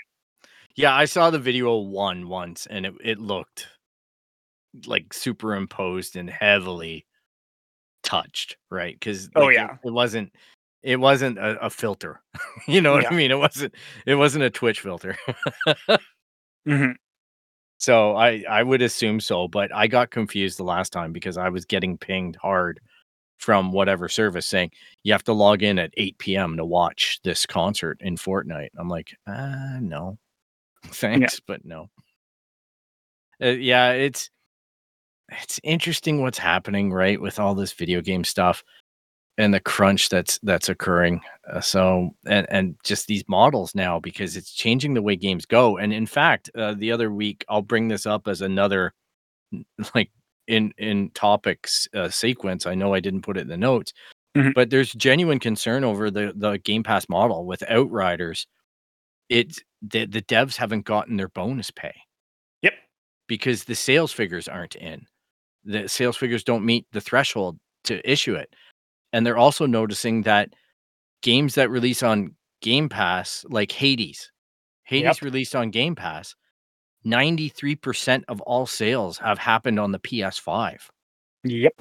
yeah, I saw the video one once, and it it looked like superimposed and heavily touched, right? Because Oh, yeah. it, wasn't it wasn't a, a filter. you know what I mean? It wasn't it wasn't a Twitch filter. mm-hmm. So I I would assume so, but I got confused the last time because I was getting pinged hard from whatever service saying you have to log in at 8 p.m. to watch this concert in Fortnite. I'm like, uh no. Thanks, but no. Uh, yeah, it's it's interesting what's happening, right, with all this video game stuff and the crunch that's that's occurring. Uh, so and and just these models now because it's changing the way games go. And in fact, uh, the other week I'll bring this up as another like in in topics uh, sequence. I know I didn't put it in the notes, Mhm. but there's genuine concern over the the Game Pass model with Outriders. It the the devs haven't gotten their bonus pay yep because the sales figures aren't in. The sales figures don't meet the threshold to issue it. And they're also noticing that games that release on Game Pass, like Hades, Hades Yep. released on Game Pass, 93% of all sales have happened on the PS5. yep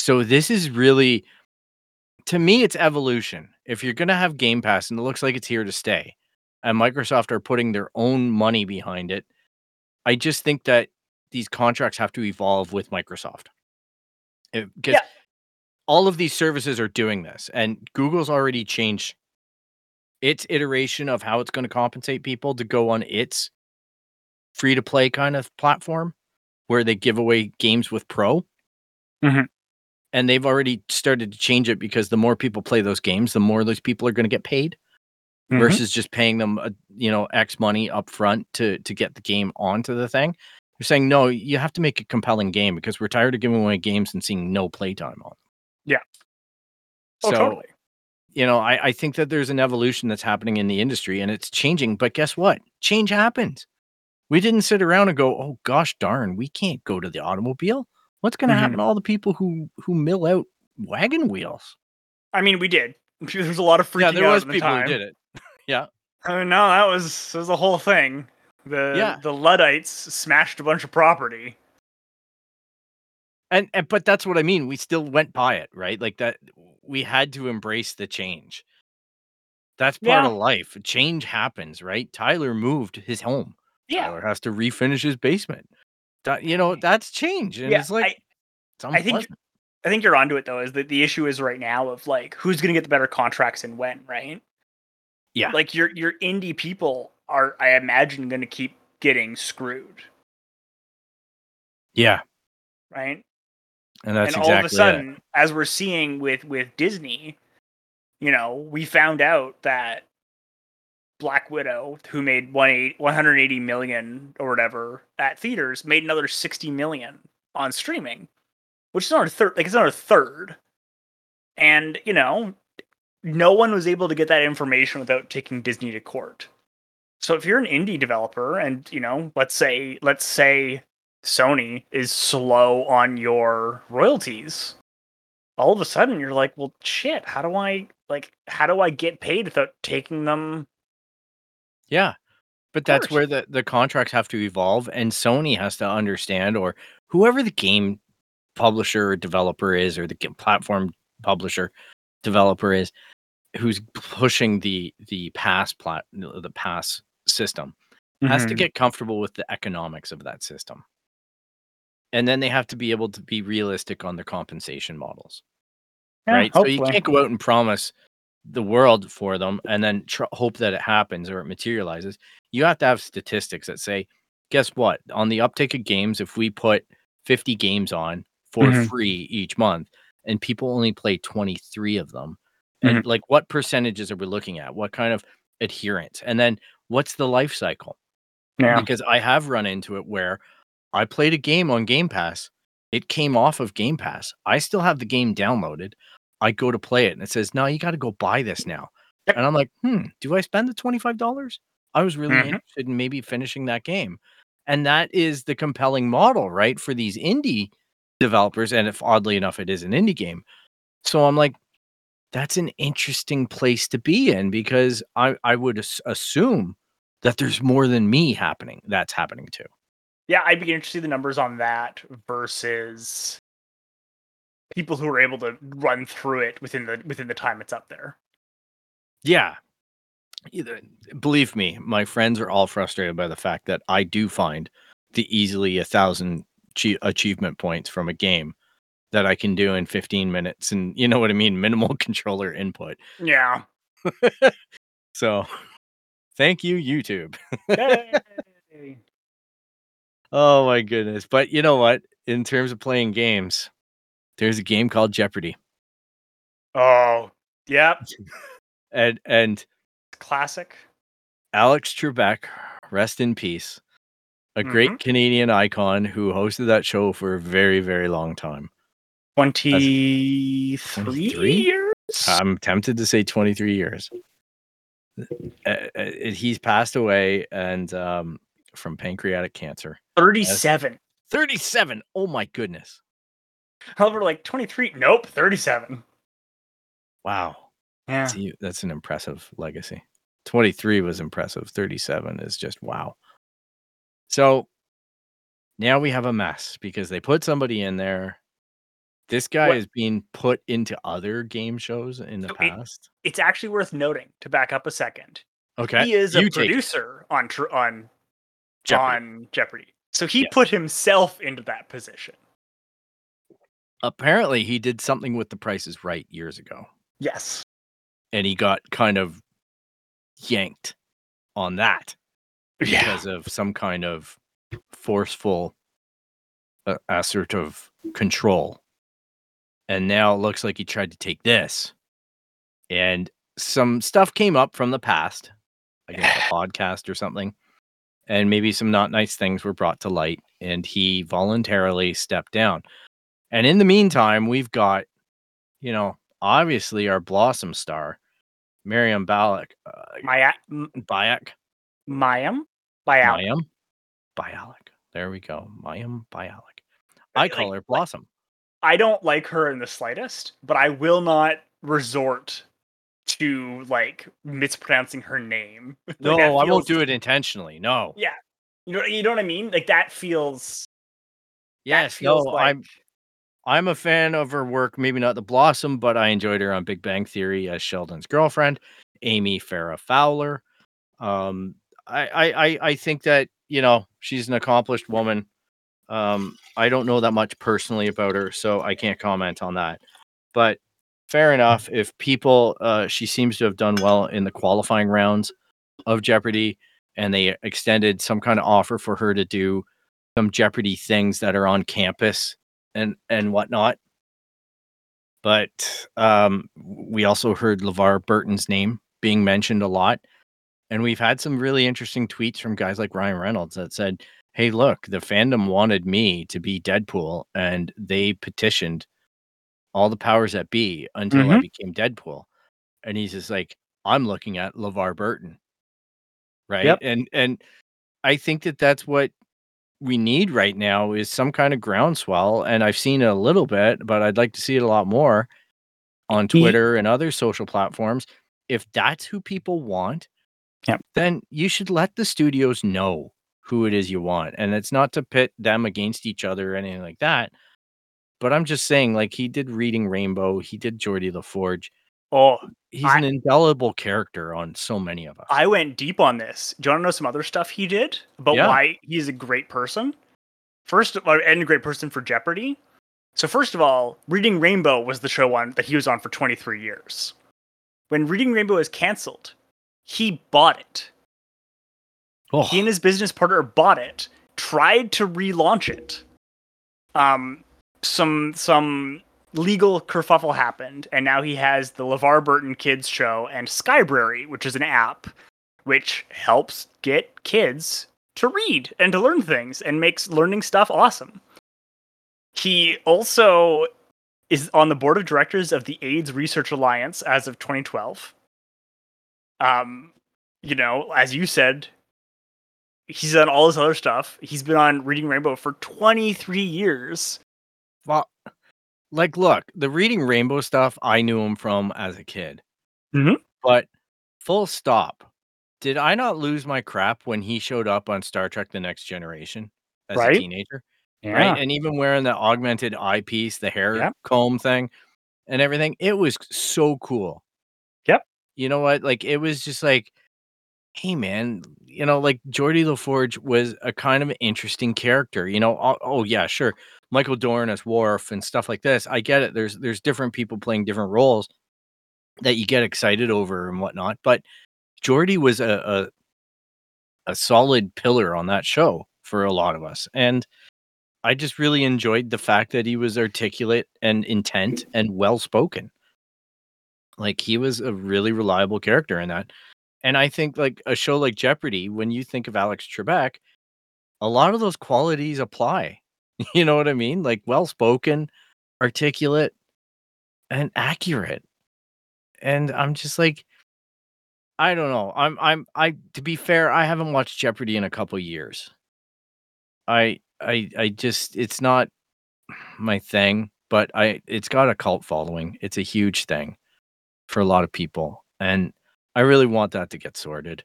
So this is really to me it's evolution. If you're going to have Game Pass and it looks like it's here to stay and Microsoft are putting their own money behind it, I just think that these contracts have to evolve with Microsoft. Because Yeah. All of these services are doing this and Google's already changed its iteration of how it's going to compensate people to go on its free to play kind of platform where they give away games with pro Mhm. and they've already started to change it because the more people play those games the more those people are going to get paid Mhm. versus just paying them uh, you know x money up front to to get the game onto the thing they're saying no you have to make a compelling game because we're tired of giving away games and seeing no playtime on them Yeah. oh so totally. you know I, I think that there's an evolution that's happening in the industry and it's changing but guess what? Change happens. We didn't sit around and go oh gosh darn we can't go to the automobile. What's going to Mhm. happen to all the people who who mill out wagon wheels? I mean we did. There's a lot of freaking yeah there out was the people time. who did it. Uh, no that was that was the whole thing. The Yeah. the luddites smashed a bunch of property and, and but that's what i mean we still went by it right like that we had to embrace the change that's part Yeah. of life change happens right tyler moved his home yeah tyler has to refinish his basement that, you know that's change and yeah it's like I, it's I think- I think you're onto it though. Is that the issue is right now of like who's going to get the better contracts and when, right? Yeah. Like your your indie people are, I imagine, going to keep getting screwed, yeah right? And that's and exactly all of a it. sudden, as we're seeing with with Disney, you know, we found out that Black Widow, who made 180 180 million or whatever at theaters, made another 60 million on streaming, which is another third. Like it's another third, and you know, no one was able to get that information without taking Disney to court. So if you're an indie developer and, you know, let's say let's say Sony is slow on your royalties, all of a sudden you're like, well shit, how do I like how do I get paid without taking them Yeah. But that's course. where the, the contracts have to evolve and Sony has to understand or whoever the game publisher or developer is or the platform publisher developer is who's pushing the the pass plat the pass system has to Mhm. get comfortable with the economics of that system. And then they have to be able to be realistic on their compensation models. Yeah, right? So you can't go out and promise the world for them and then tr- hope that it happens or it materializes. You have to have statistics that say, guess what? On the uptake of games, if we put 50 games on for Mhm. free each month and people only play 23 of them, and like what percentages are we looking at? What kind of adherence? And then what's the life cycle? Yeah. because I have run into it where I played a game on Game Pass. It came off of Game Pass. I still have the game downloaded. I go to play it and it says, No, you got to go buy this now. And I'm like, Hmm, do I spend the $25? I was really Mhm. interested in maybe finishing that game. And that is the compelling model, right? For these indie developers. And if oddly enough, it is an indie game. So I'm like, that's an interesting place to be in because I, I would as- assume that there's more than me happening that's happening too. Yeah, I'd be interested to see the numbers on that versus people who are able to run through it within the within the time it's up there. Yeah. Either, believe me, my friends are all frustrated by the fact that I do find the easily a thousand chi- achievement points from a game that I can do in 15 minutes. And you know what I mean? Minimal controller input. Yeah. So thank you, YouTube. Oh my goodness. But you know what? In terms of playing games, there's a game called Jeopardy. oh, yep. And and Classic. Alex Trebek, rest in peace. A great Canadian icon who hosted that show for a very, very long time. 23 23? years? I'm tempted to say 23 years. Uh, uh, he's passed away and um, from pancreatic cancer. 37. 37. Oh my goodness. However, like 23. Nope, 37. Wow. Yeah. See, that's an impressive legacy. 23 was impressive. 37 is just wow. So now we have a mess because they put somebody in there. This guy What- is being put into other game shows in the So it- past. It's actually worth noting to back up a second. Okay. He is a you it. producer on on Jeopardy. on Jeopardy. So he put himself into that position. Apparently, he did something with the prices right years ago. Yes. and he got kind of yanked on that Yeah. because of some kind of forceful uh, assertive control and now it looks like he tried to take this and some stuff came up from the past i guess a podcast or something and maybe some not nice things were brought to light and he voluntarily stepped down. And in the meantime we've got you know obviously our blossom star miriam balak uh, Maya bayak Mayam? Bayal. mayim bialik there we go. Mayim bialik i call her like- blossom. I don't like her in the slightest, but I will not resort to like mispronouncing her name. Like, no i won't do it intentionally no Yeah. You know, you know what I mean? Like that feels. that yes feels no like, i'm i'm a fan of her work maybe not the blossom but i enjoyed her on big bang theory as sheldon's girlfriend amy farrah fowler um i i i, I think that you know she's an accomplished woman um i don't know that much personally about her so i can't comment on that but fair enough if people uh she seems to have done well in the qualifying rounds of jeopardy and they extended some kind of offer for her to do some jeopardy things that are on campus and and whatnot. But um we also heard levar burton's name being mentioned a lot and we've had some really interesting tweets from guys like ryan reynolds that said hey look the fandom wanted me to be deadpool and they petitioned all the powers that be until i Mhm. became deadpool and he's just like i'm looking at levar burton right? Yep. And and I think that that's what we need right now is some kind of groundswell. And I've seen it a little bit, but I'd like to see it a lot more on Twitter and other social platforms. If that's who people want, Yep. then you should let the studios know who it is you want. And it's not to pit them against each other or anything like that. But I'm just saying, like he did Reading Rainbow, he did Geordi LaForge. Oh, He's I- an indelible character on so many of us. I went deep on this. Do you want to know some other stuff he did about Yeah. why he's a great person? First, of all, and a great person for Jeopardy. So first of all, Reading Rainbow was the show on that he was on for 23 years. When Reading Rainbow was canceled, he bought it. oh, He and his business partner bought it, tried to relaunch it. Um, some some legal kerfuffle happened, and now he has the LeVar Burton Kids Show and Skybrary, which is an app which helps get kids to read and to learn things and makes learning stuff awesome. He also is on the board of directors of the AIDS Research Alliance as of 2012. Um, you know, as you said, he's done all this other stuff. He's been on Reading Rainbow for 23 years. Well, like, look, the Reading Rainbow stuff, I knew him from as a kid. Mhm. But full stop. Did I not lose my crap when he showed up on Star Trek: The Next Generation as Right. a teenager? right? And even wearing the augmented eyepiece, the hair Yep. comb thing, and everything, it was so cool. Yep. You know what? Like it was just like, hey man, you know, like Geordi LaForge was a kind of interesting character. You know, oh, oh yeah, sure, Michael Dorn as Worf and stuff like this. I get it. There's there's different people playing different roles that you get excited over and whatnot, but Geordi was a, a a solid pillar on that show for a lot of us, and I just really enjoyed the fact that he was articulate and intent and well spoken. Like he was a really reliable character in that. And I think like a show like Jeopardy, when you think of Alex Trebek, a lot of those qualities apply. You know what I mean? Like well spoken, articulate, and accurate. And I'm just like, I don't know. I'm I'm I to be fair, I haven't watched Jeopardy in a couple years. I I I just it's not my thing, but I it's got a cult following. It's a huge thing for a lot of people. And I really want that to get sorted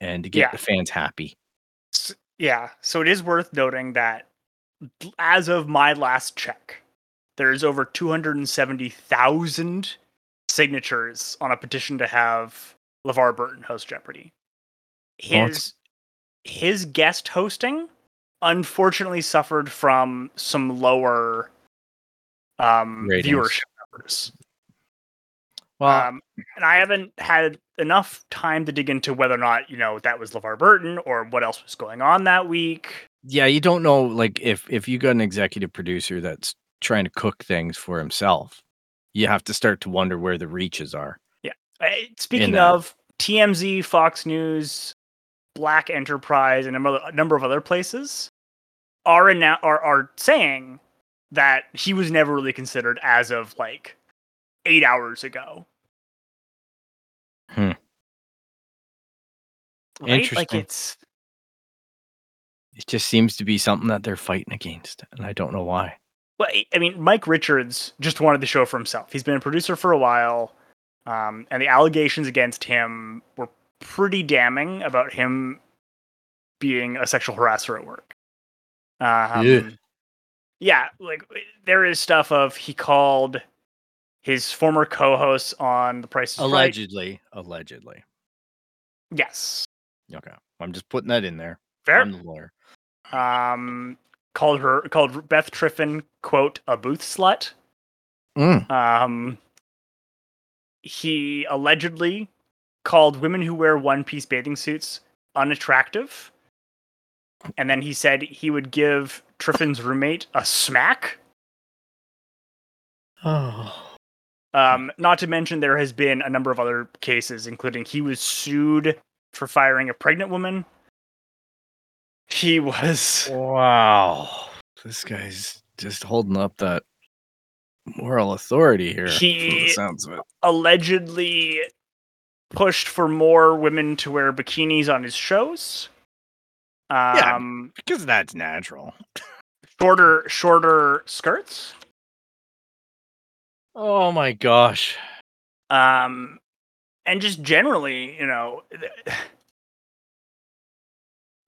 and to get Yeah. the fans happy. Yeah, so it is worth noting that as of my last check, there's over 270,000 signatures on a petition to have LeVar Burton host Jeopardy. His his guest hosting unfortunately suffered from some lower um, viewership numbers. Well, Um, and I haven't had enough time to dig into whether or not you know that was LeVar Burton or what else was going on that week. Yeah, you don't know like if if you got an executive producer that's trying to cook things for himself, you have to start to wonder where the reaches are. Yeah. Speaking of TMZ, Fox News, Black Enterprise, and a number- of other places are now are are saying that he was never really considered as of like eight hours ago. Hmm. Right? Like Interesting. it's It just seems to be something that they're fighting against, and I don't know why. Well, I- I mean, Mike Richards just wanted the show for himself. He's been a producer for a while, um, and the allegations against him were pretty damning about him being a sexual harasser at work. Um, Yeah. yeah, like there is stuff of he called his former co-hosts on The Price is Right. Allegedly, allegedly. Yes, Okay, I'm just putting that in there. fair. I'm the lawyer. Um, called her called Beth Triffon quote a booth slut. Mm. Um, he allegedly called women who wear one piece bathing suits unattractive. And then he said he would give Triffon's roommate a smack. Oh, Um, not to mention, there has been a number of other cases, including he was sued for firing a pregnant woman. He was. wow! This guy's just holding up that moral authority here. He- sounds of it. allegedly pushed for more women to wear bikinis on his shows. Yeah. Um, because that's natural. shorter shorter skirts. Oh my gosh. Um, and just generally, you know,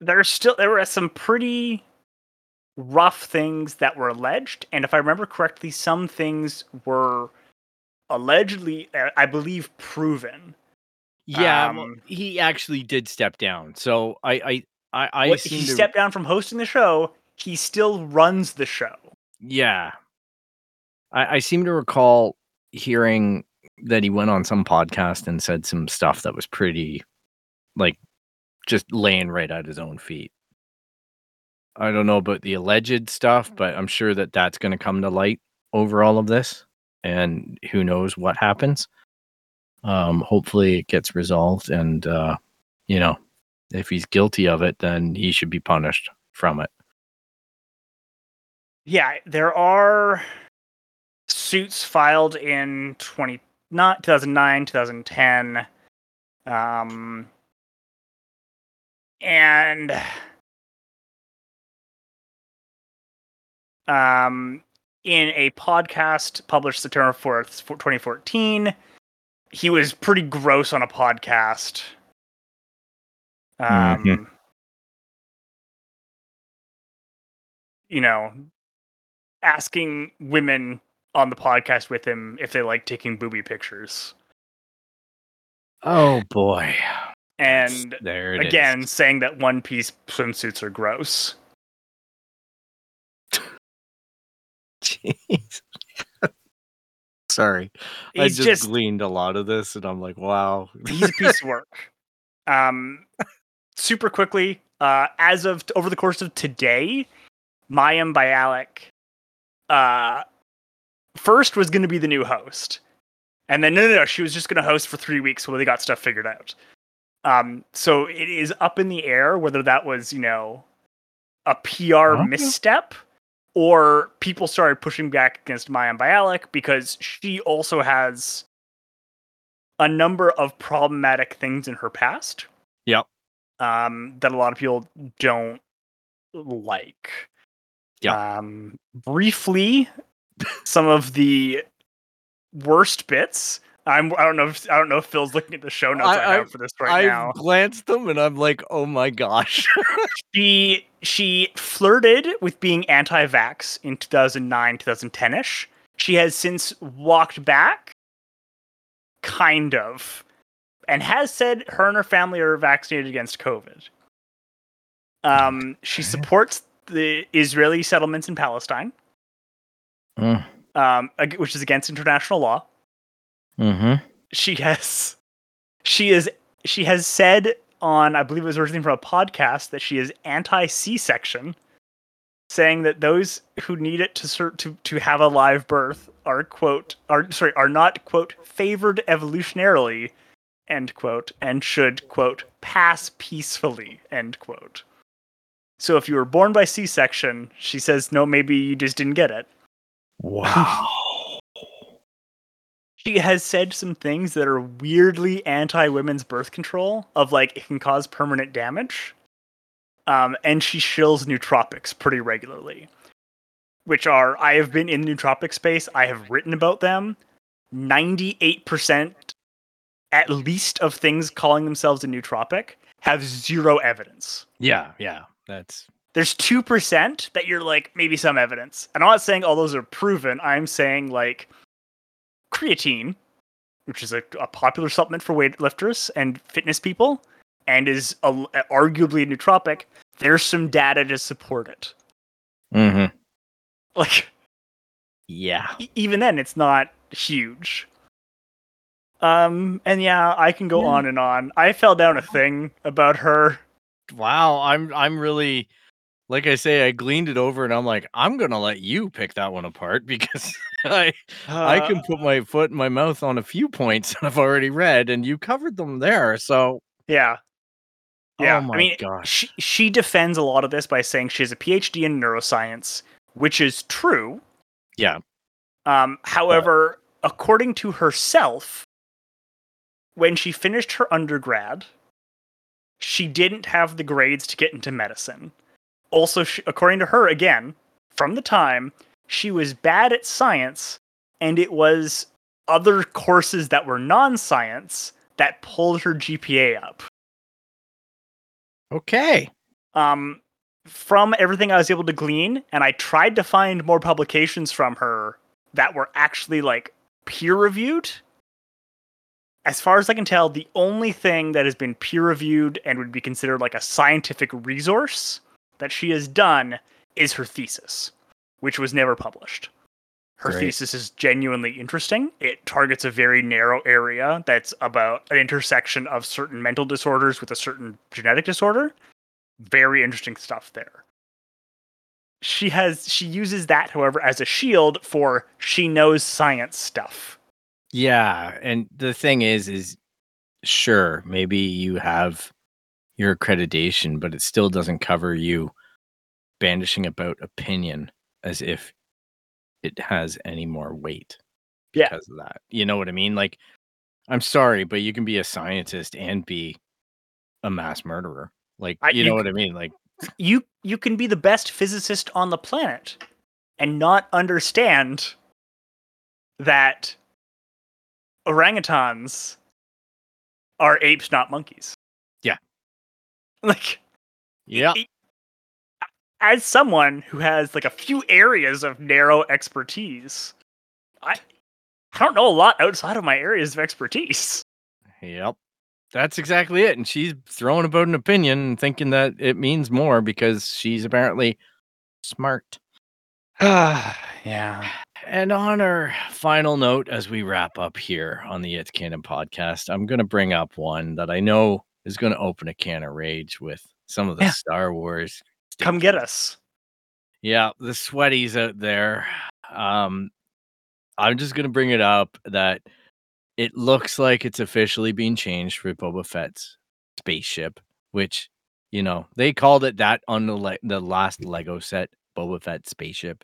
there's still there were some pretty rough things that were alleged, and if I remember correctly, some things were allegedly, I believe, proven. Yeah, well, Um, he actually did step down. So I I I, I seem he to stepped down from hosting the show. He still runs the show. yeah. I, I seem to recall hearing that he went on some podcast and said some stuff that was pretty like just laying right at his own feet. I don't know about the alleged stuff, but I'm sure that that's going to come to light over all of this and who knows what happens. Um hopefully it gets resolved and uh you know, if he's guilty of it then he should be punished from it. Yeah, there are suits filed in 20 not 2009, 2010. Um and um in a podcast published September 4th, 2014, he was pretty gross on a podcast. Um Mhm. you know, asking women on the podcast with him if they like taking booby pictures. Oh boy. And there it is. again, saying that one piece swimsuits are gross. Jeez. Sorry. I just, just, gleaned a lot of this and I'm like, wow. he's a piece of work. Um, super quickly, uh, as of over the course of today, Mayim Bialik, uh, first was going to be the new host, and then no, no, no, she was just going to host for three weeks while they got stuff figured out. Um, so it is up in the air whether that was you know a PR Okay. misstep or people started pushing back against Mayim Bialik because she also has a number of problematic things in her past. Yep. Um, that a lot of people don't like. Yeah. Um, briefly, some of the worst bits. I'm. I don't know. If, I don't know if Phil's looking at the show notes I, I- have for this right I've now. I glanced them and I'm like, oh my gosh. She she flirted with being anti-vax in 2009, 2010ish. She has since walked back, kind of, and has said her and her family are vaccinated against COVID. Um, she supports the Israeli settlements in Palestine, mm um, which is against international law. Hmm she has she is she has said on I believe it was originally from a podcast that she is anti C-section, saying that those who need it to ser- to to have a live birth are quote are sorry are not quote favored evolutionarily end quote and should quote pass peacefully end quote. So if you were born by C-section, she says no, maybe you just didn't get it. Wow. She has said some things that are weirdly anti women's birth control of like it can cause permanent damage. Um, and she shills nootropics pretty regularly. Which are I have been in the nootropic space, I have written about them. 98% at least of things calling themselves a nootropic have zero evidence. yeah, yeah. That's There's 2% that you're like maybe some evidence. And I'm not saying all those are proven. I'm saying like creatine, which is a, a popular supplement for weightlifters and fitness people, and is a, arguably a nootropic. There's some data to support it. Mm-hmm. Like yeah. e- even then, it's not huge. Um, and yeah, I can go Yeah. on and on. I fell down a thing about her. Wow. I'm I'm really like I say, I gleaned it over and I'm like, I'm gonna let you pick that one apart because I I Uh, can put my foot in my mouth on a few points that I've already read, and you covered them there. So, yeah. Yeah, oh my I mean, gosh, she she defends a lot of this by saying she has a PhD in neuroscience, which is true. Yeah. Um, however, according to herself, when she finished her undergrad, she didn't have the grades to get into medicine. Also, she, according to her, again, from the time, she was bad at science, and it was other courses that were non science that pulled her GPA up. Okay. Um, from everything I was able to glean, and I tried to find more publications from her that were actually like peer reviewed. As far as I can tell, the only thing that has been peer reviewed and would be considered like a scientific resource that she has done is her thesis, which was never published. Her Great. thesis is genuinely interesting. It targets a very narrow area that's about an intersection of certain mental disorders with a certain genetic disorder. Very interesting stuff there. She has she uses that, however, as a shield for she knows science stuff. Yeah, and the thing is, is sure maybe you have your accreditation, but it still doesn't cover you bandishing about opinion as if it has any more weight Yeah. because of that. You know what I mean? Like, I'm sorry, but you can be a scientist and be a mass murderer. Like, I- you you know what I mean? Like, You you can be the best physicist on the planet and not understand that orangutans are apes, not monkeys. Yeah. Like yeah, it- as someone who has like a few areas of narrow expertise, I I don't know a lot outside of my areas of expertise. Yep. That's exactly it. And she's throwing about an opinion and thinking that it means more because she's apparently smart. Uh yeah. And on our final note, as we wrap up here on the It's Canon podcast, I'm going to bring up one that I know is going to open a can of rage with some of the Yeah. Star Wars. Come get us. Yeah, the sweaties out there. Um, I'm just gonna bring it up that it looks like it's officially being changed for Boba Fett's spaceship, which you know they called it that on the le- the last Lego set, Boba Fett spaceship,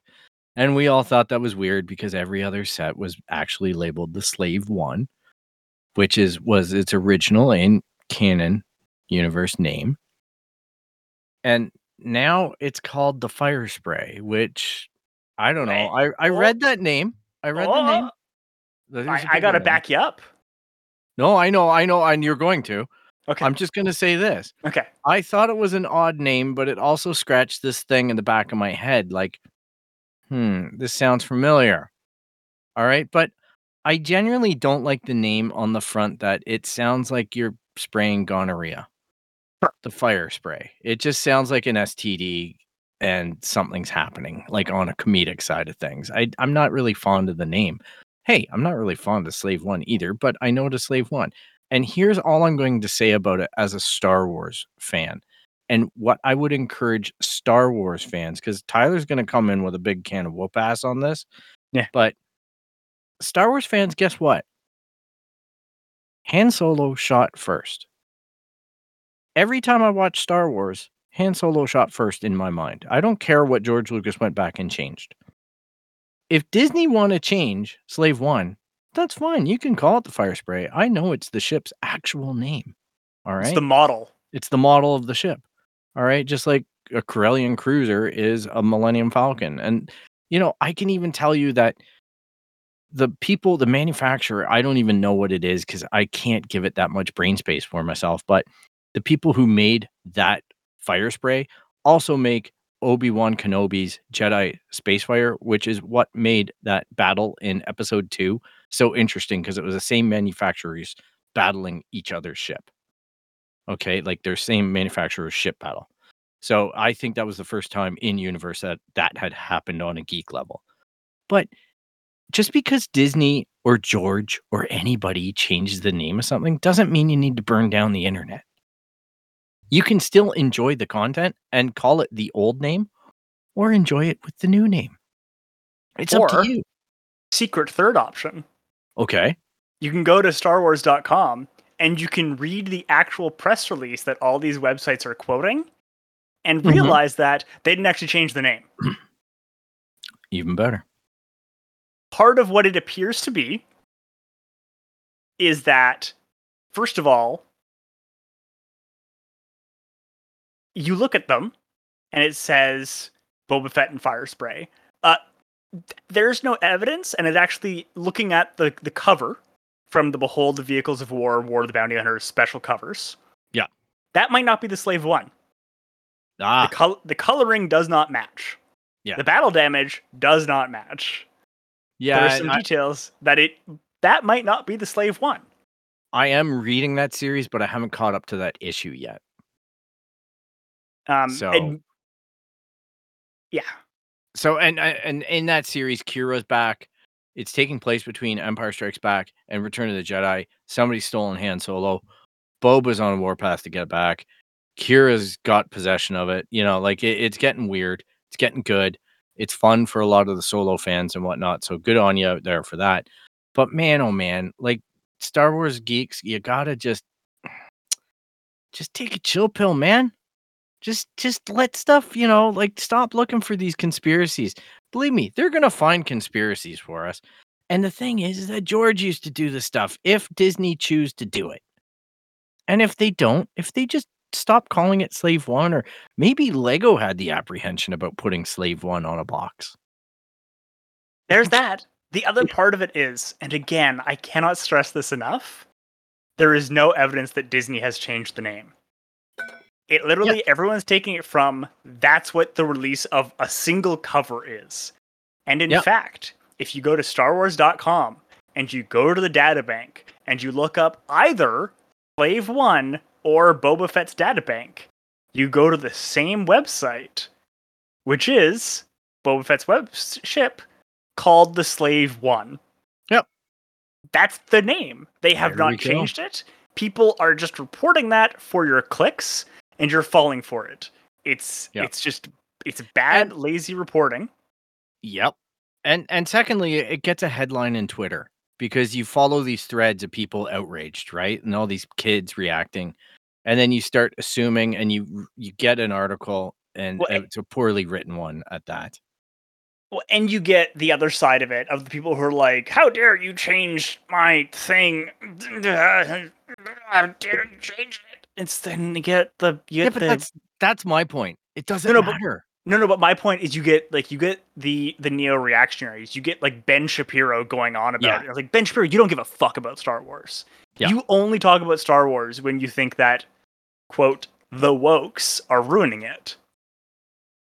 and we all thought that was weird because every other set was actually labeled the Slave One, which is was its original in canon universe name, and now it's called the Fire Spray, which I don't know. I I read that name. I read the name. Oh, There's a I, I bigger gotta back you up. No, I know, I know, and you're going to. Okay. I'm just gonna say this. okay. I thought it was an odd name, but it also scratched this thing in the back of my head, like, hmm, this sounds familiar. All right, but I genuinely don't like the name on the front. That it sounds like you're spraying gonorrhea. The fire spray. It just sounds like an STD and something's happening, like on a comedic side of things. I, I'm not really fond of the name. Hey, I'm not really fond of Slave One either, but I know what Slave One. And here's all I'm going to say about it as a Star Wars fan. And what I would encourage Star Wars fans, because Tyler's going to come in with a big can of whoop ass on this. Yeah. But Star Wars fans, guess what? Han Solo shot first. Every time I watch Star Wars, Han Solo shot first in my mind. I don't care what George Lucas went back and changed. If Disney want to change Slave One, that's fine. You can call it the Fire Spray. I know it's the ship's actual name. All right. It's the model. It's the model of the ship. All right. Just like a Corellian cruiser is a Millennium Falcon. And, you know, I can even tell you that the people, the manufacturer, I don't even know what it is because I can't give it that much brain space for myself. But the people who made that fire spray also make Obi Wan Kenobi's Jedi Spacefire, which is what made that battle in episode two so interesting because it was the same manufacturers battling each other's ship. Okay, like their same manufacturer's ship battle. So I think that was the first time in universe that that had happened on a geek level. But just because Disney or George or anybody changes the name of something doesn't mean you need to burn down the internet. You can still enjoy the content and call it the old name or enjoy it with the new name. It's up to you. Secret third option. Okay. You can go to starwars.com and you can read the actual press release that all these websites are quoting and Mhm. realize that they didn't actually change the name. Even better. Part of what it appears to be is that first of all, you look at them and it says Boba Fett and Fire Spray. Uh, th- there's no evidence, and it actually looking at the the cover from the Behold the Vehicles of War, War of the Bounty Hunters special covers. Yeah. that might not be the Slave One. Ah, The col- the coloring does not match. Yeah. the battle damage does not match. Yeah. There are some I, details that it that might not be the Slave One. I am reading that series, but I haven't caught up to that issue yet. Um, So- and- yeah, So and and in that series, Qi'ra's back. It's taking place between Empire Strikes Back and Return of the Jedi. Somebody's stolen Han Solo. Boba's on a warpath to get back. Qi'ra's got possession of it. You know, like it, it's getting weird. It's getting good. It's fun for a lot of the solo fans and whatnot. So good on you out there for that. But man, oh man, like Star Wars geeks, you gotta just just take a chill pill, man. Just just let stuff, you know, like stop looking for these conspiracies. Believe me, they're gonna find conspiracies for us. And the thing is, is that George used to do the stuff if Disney choose to do it. And if they don't, if they just stop calling it Slave One, or maybe Lego had the apprehension about putting Slave One on a box. there's that. The other part of it is, and again, I cannot stress this enough. There is no evidence that Disney has changed the name. It literally everyone's taking it from that's what the release of a single cover is. And in Yep. fact, if you go to starwars.com and you go to the databank and you look up either Slave 1 or Boba Fett's databank, you go to the same website, which is Boba Fett's web ship called the Slave 1. Yep. That's the name. They have There not go. changed it. People are just reporting that for your clicks and you're falling for it. It's Yep. it's just it's bad And- lazy reporting. Yep. And and secondly, it gets a headline in Twitter because you follow these threads of people outraged, right? And all these kids reacting. And then you start assuming and you you get an article and Well, it's a poorly written one at that. Well, and you get the other side of it of the people who are like, "How dare you change my thing? How dare you change it?" It's then you get the you Yeah, get but the that's that's my point. It doesn't no, but- matter. no no. But my point is, you get like you get the the neo reactionaries. You get like Ben Shapiro going on about Yeah. it. Like Ben Shapiro, you don't give a fuck about Star Wars. Yeah. You only talk about Star Wars when you think that quote the wokes are ruining it.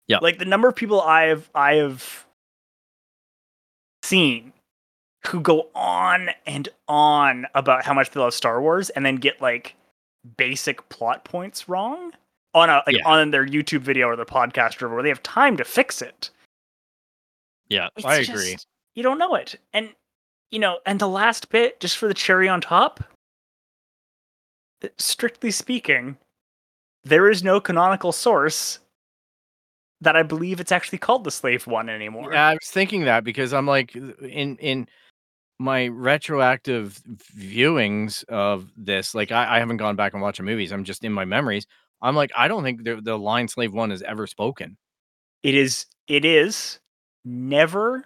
Yeah. Like the number of people I've I have seen who go on and on about how much they love Star Wars and then get like basic plot points wrong on a like Yeah. on their YouTube video or their podcast or where they have time to fix it. Yeah, It's I agree. you don't know it. And you know, and the last bit, just for the cherry on top, strictly speaking, there is no canonical source that I believe it's actually called the Slave One anymore. Yeah, I was thinking that because I'm like in in my retroactive viewings of this, like I, I haven't gone back and watched the movies. I'm just in my memories. I'm like, I don't think the, the line slave one has ever spoken. It is it is never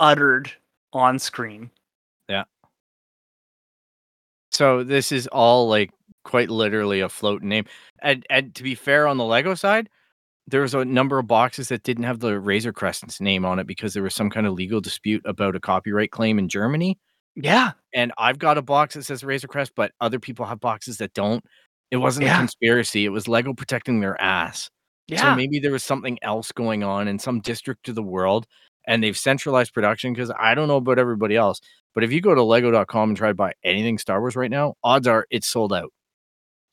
uttered on screen. Yeah. So this is all like quite literally a floating name. And and to be fair on the Lego side, there was a number of boxes that didn't have the Razor Crest's name on it because there was some kind of legal dispute about a copyright claim in Germany. Yeah. and I've got a box that says Razor Crest, but other people have boxes that don't. It wasn't a conspiracy. It was Lego protecting their ass. Yeah. So maybe there was something else going on in some district of the world and they've centralized production because I don't know about everybody else. But if you go to lego.com and try to buy anything Star Wars right now, odds are it's sold out.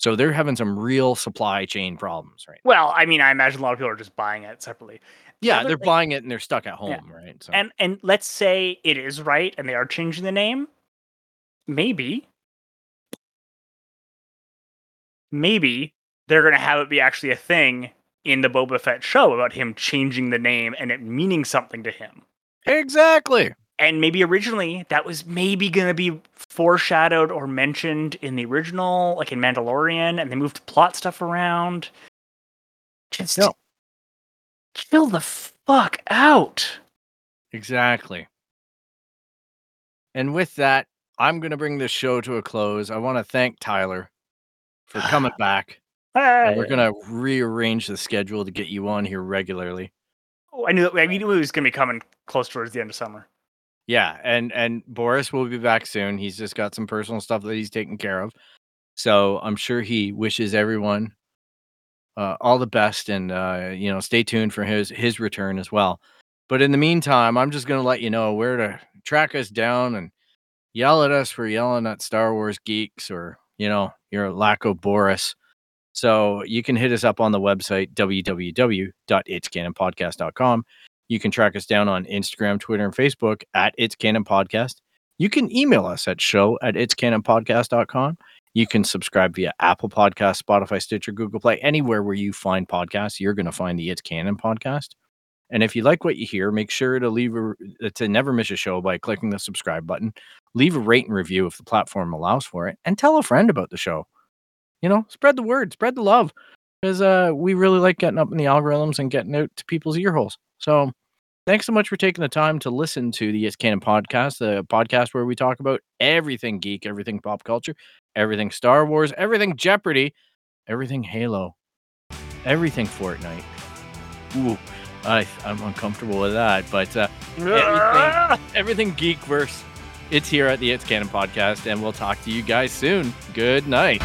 So they're having some real supply chain problems, right? well, I mean, I imagine a lot of people are just buying it separately. Yeah, they're thing- buying it and they're stuck at home, Yeah. right? So And and let's say it is right and they are changing the name. Maybe. Maybe they're gonna have it be actually a thing in the Boba Fett show about him changing the name and it meaning something to him. exactly. And maybe originally that was maybe gonna be foreshadowed or mentioned in the original, like in Mandalorian, and they moved plot stuff around. Just No. chill the fuck out. Exactly. And with that, I'm going to bring this show to a close. I want to thank Tyler for coming back. And we're going to rearrange the schedule to get you on here regularly. Oh, I knew that. I knew it was gonna be coming close towards the end of summer. Yeah, and and Boris will be back soon. He's just got some personal stuff that he's taking care of. So I'm sure he wishes everyone uh, all the best, and uh, you know, stay tuned for his his return as well. But in the meantime, I'm just going to let you know where to track us down and yell at us for yelling at Star Wars geeks or you know your lack of Boris. So you can hit us up on the website www.itscanonpodcast.com. You can track us down on Instagram, Twitter, and Facebook at It's Canon Podcast. You can email us at show at itscanonpodcast.com. You can subscribe via Apple Podcast, Spotify, Stitcher, Google Play, anywhere where you find podcasts, you're going to find the It's Canon podcast. And if you like what you hear, make sure to leave a to never miss a show by clicking the subscribe button. Leave a rate and review if the platform allows for it, and tell a friend about the show. You know, spread the word, spread the love, because uh, we really like getting up in the algorithms and getting out to people's ear holes. So, thanks so much for taking the time to listen to the It's Canon podcast, the podcast where we talk about everything geek, everything pop culture, everything Star Wars, everything Jeopardy, everything Halo, everything Fortnite. Ooh. I, I'm uncomfortable with that, but uh, everything, everything Geekverse, it's here at the It's Canon podcast, and we'll talk to you guys soon. Good night.